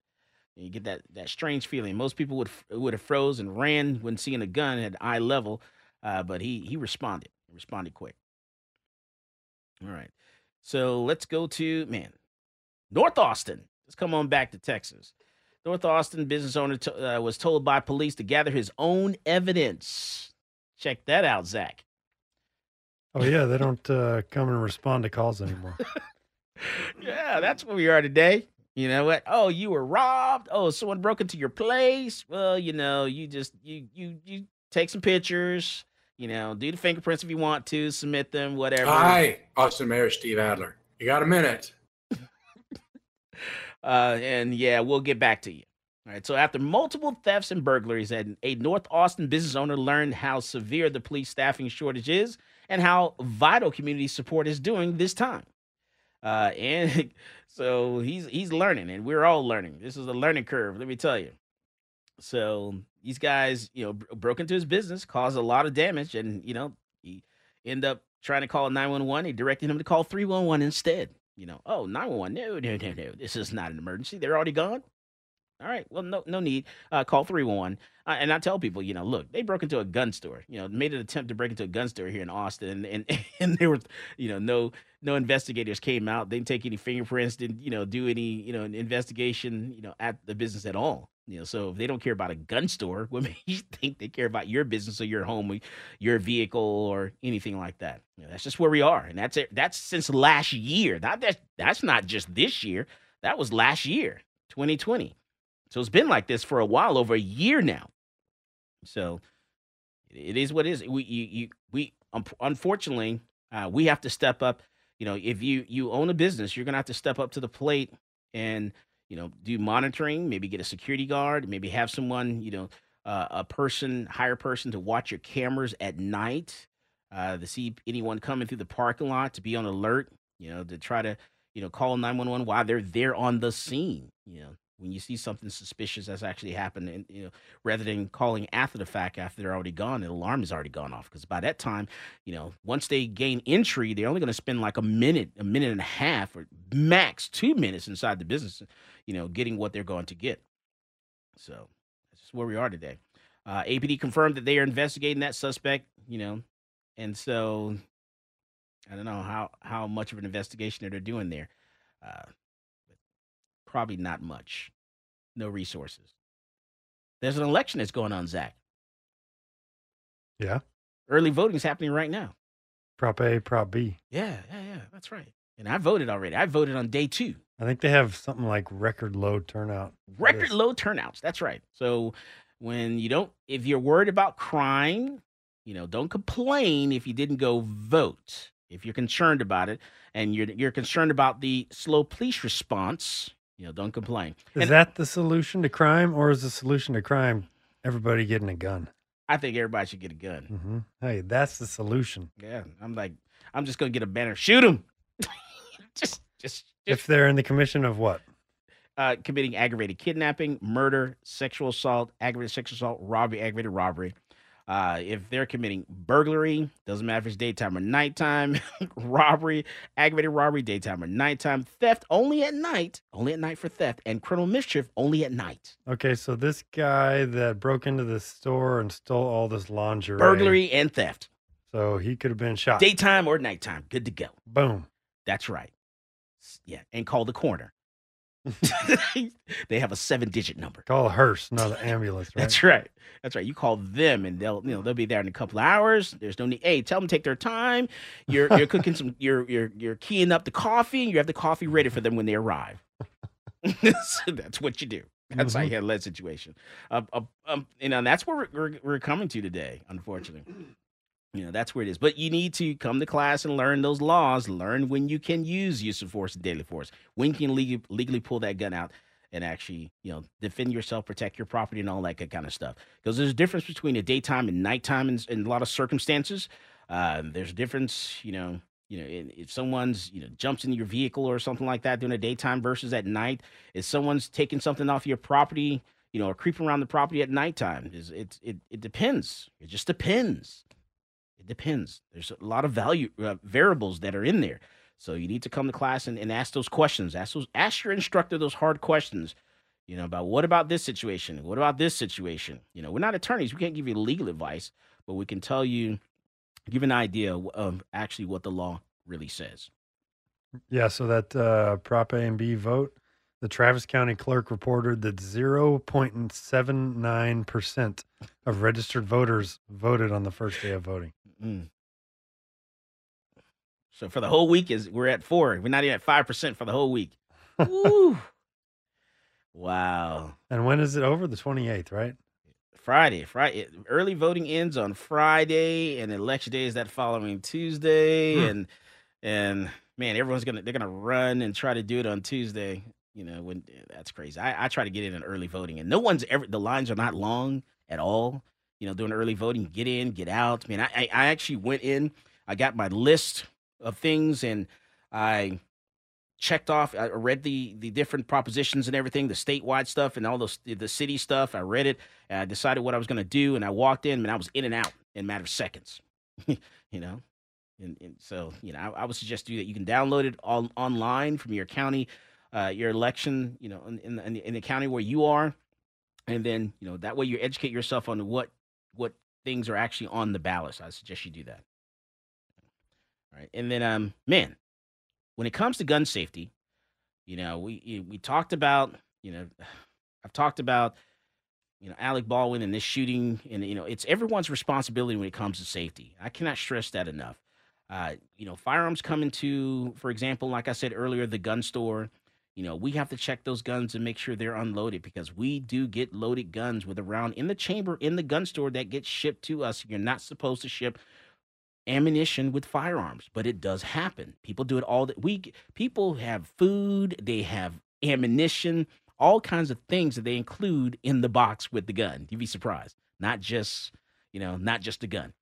And you get that that strange feeling. Most people would would have froze and ran when seeing a gun at eye level, uh, but he he responded. He responded quick. All right, so let's go to man, North Austin. Let's come on back to Texas. North Austin business owner t- uh, was told by police to gather his own evidence. Check that out, Zach. Oh yeah, they don't uh, come and respond to calls anymore. yeah, that's where we are today. You know what? Oh, you were robbed. Oh, someone broke into your place. Well, you know, you just you you you take some pictures. You know, do the fingerprints if you want to, submit them, whatever. Hi, Austin Mayor Steve Adler. You got a minute? uh, and yeah, we'll get back to you. All right. So after multiple thefts and burglaries, a North Austin business owner learned how severe the police staffing shortage is and how vital community support is doing this time. Uh, and so he's he's learning, and we're all learning. This is a learning curve, let me tell you. So these guys, you know, broke into his business, caused a lot of damage, and you know, he end up trying to call 911. He directed him to call 311 instead. You know, oh 911, no, no, no, no, this is not an emergency. They're already gone. All right. Well, no, no need. Uh, call 311. Uh, and I tell people, you know, look, they broke into a gun store, you know, made an attempt to break into a gun store here in Austin. And, and, and there was, you know, no, no investigators came out. They didn't take any fingerprints, didn't, you know, do any, you know, investigation, you know, at the business at all. You know, so if they don't care about a gun store, what makes you think they care about your business or your home, or your vehicle, or anything like that? You know, that's just where we are, and that's it. That's since last year. That that's not just this year. That was last year, 2020. So it's been like this for a while, over a year now. So it is what it is. We you, you we um, unfortunately uh, we have to step up. You know, if you you own a business, you're gonna have to step up to the plate and you know do monitoring. Maybe get a security guard. Maybe have someone you know uh, a person hire a person to watch your cameras at night uh, to see anyone coming through the parking lot to be on alert. You know, to try to you know call 911 while they're there on the scene. You know, when you see something suspicious that's actually happened, and you know, rather than calling after the fact after they're already gone, the alarm is already gone off. Because by that time, you know, once they gain entry, they're only going to spend like a minute, a minute and a half, or max two minutes inside the business, you know, getting what they're going to get. So that's just where we are today. Uh, APD confirmed that they are investigating that suspect, you know, and so I don't know how how much of an investigation they're doing there. Uh, probably not much. No resources. There's an election that's going on, Zach. Yeah. Early voting is happening right now. Prop A, Prop B. Yeah, yeah, yeah. That's right. And I voted already. I voted on day two. I think they have something like record low turnout. Record low turnouts. That's right. So when you don't, if you're worried about crime, you know, don't complain if you didn't go vote. If you're concerned about it, and you're you're concerned about the slow police response, you know, don't complain. Is and that the solution to crime, or is the solution to crime everybody getting a gun? I think everybody should get a gun. Mm-hmm. Hey, that's the solution. Yeah, I'm like, I'm just gonna get a banner, shoot them. just, just, just, if they're in the commission of what? Uh, committing aggravated kidnapping, murder, sexual assault, aggravated sexual assault, robbery, aggravated robbery, uh, if they're committing burglary, doesn't matter if it's daytime or nighttime, robbery, aggravated robbery, daytime or nighttime, theft only at night, only at night for theft, and criminal mischief only at night. Okay, so this guy that broke into the store and stole all this lingerie, burglary and theft. So he could have been shot daytime or nighttime. Good to go. Boom. That's right. Yeah, and call the corner. they have a seven digit number. Call a hearse, not an ambulance. Right? That's right. That's right. You call them and they'll you know they'll be there in a couple hours. There's no need. Hey, tell them to take their time. You're you're cooking some you're you're you're keying up the coffee and you have the coffee ready for them when they arrive. so that's what you do. That's mm-hmm. how you handle that situation. Uh, uh, um, you know, that's where we're, we're, we're coming to today, unfortunately. You know, that's where it is. But you need to come to class and learn those laws, learn when you can use use of force deadly force, when you can legally, legally pull that gun out and actually, you know, defend yourself, protect your property, and all that good kind of stuff. Because there's a difference between a daytime and nighttime in, in a lot of circumstances. Uh, there's a difference, you know, you know, if someone's you know jumps into your vehicle or something like that during the daytime versus at night, if someone's taking something off your property, you know, or creeping around the property at nighttime. Is it, it it depends. It just depends. It depends. There's a lot of value uh, variables that are in there. So you need to come to class and, and ask those questions. Ask those ask your instructor those hard questions. You know, about what about this situation? What about this situation? You know, we're not attorneys. We can't give you legal advice, but we can tell you, give an idea of actually what the law really says. Yeah, so that uh, Prop A and B vote, the Travis County clerk reported that 0.79% of registered voters voted on the first day of voting. Mm. So for the whole week is we're at four. We're not even at five percent for the whole week. Woo. Wow. And when is it over? The 28th, right? Friday. Friday. Early voting ends on Friday, and election day is that following Tuesday. Hmm. And and man, everyone's gonna they're gonna run and try to do it on Tuesday. You know, when that's crazy. I, I try to get in an early voting, and no one's ever the lines are not long at all. You know, doing early voting, get in, get out. Man, I I I actually went in. I got my list of things, and I checked off. I read the the different propositions and everything, the statewide stuff and all those the city stuff. I read it. I decided what I was going to do, and I walked in, and I was in and out in a matter of seconds. you know, and, and so you know, I, I would suggest to you that you can download it online from your county, uh, your election, you know, in, in, the, in the county where you are, and then you know that way you educate yourself on what things are actually on the ballot. So I suggest you do that. All right, and then um, man, when it comes to gun safety, you know, we we talked about, you know, I've talked about, you know, Alec Baldwin and this shooting, and you know, it's everyone's responsibility when it comes to safety. I cannot stress that enough. Uh, you know, firearms come into, for example, like I said earlier, the gun store. You know, we have to check those guns and make sure they're unloaded because we do get loaded guns with a round in the chamber in the gun store that gets shipped to us. You're not supposed to ship ammunition with firearms, but it does happen. People do it all that we people have food, they have ammunition, all kinds of things that they include in the box with the gun. You'd be surprised. Not just, you know, not just a gun.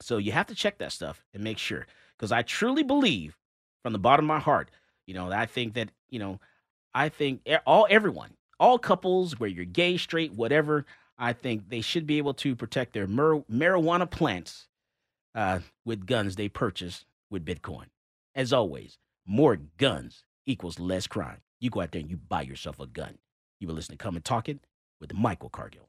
So you have to check that stuff and make sure because I truly believe from the bottom of my heart, you know, I think that, you know, I think all everyone, all couples where you're gay, straight, whatever, I think they should be able to protect their mar- marijuana plants uh, with guns they purchase with Bitcoin. As always, more guns equals less crime. You go out there and you buy yourself a gun. You were listening to Come and Talk It with Michael Cargill.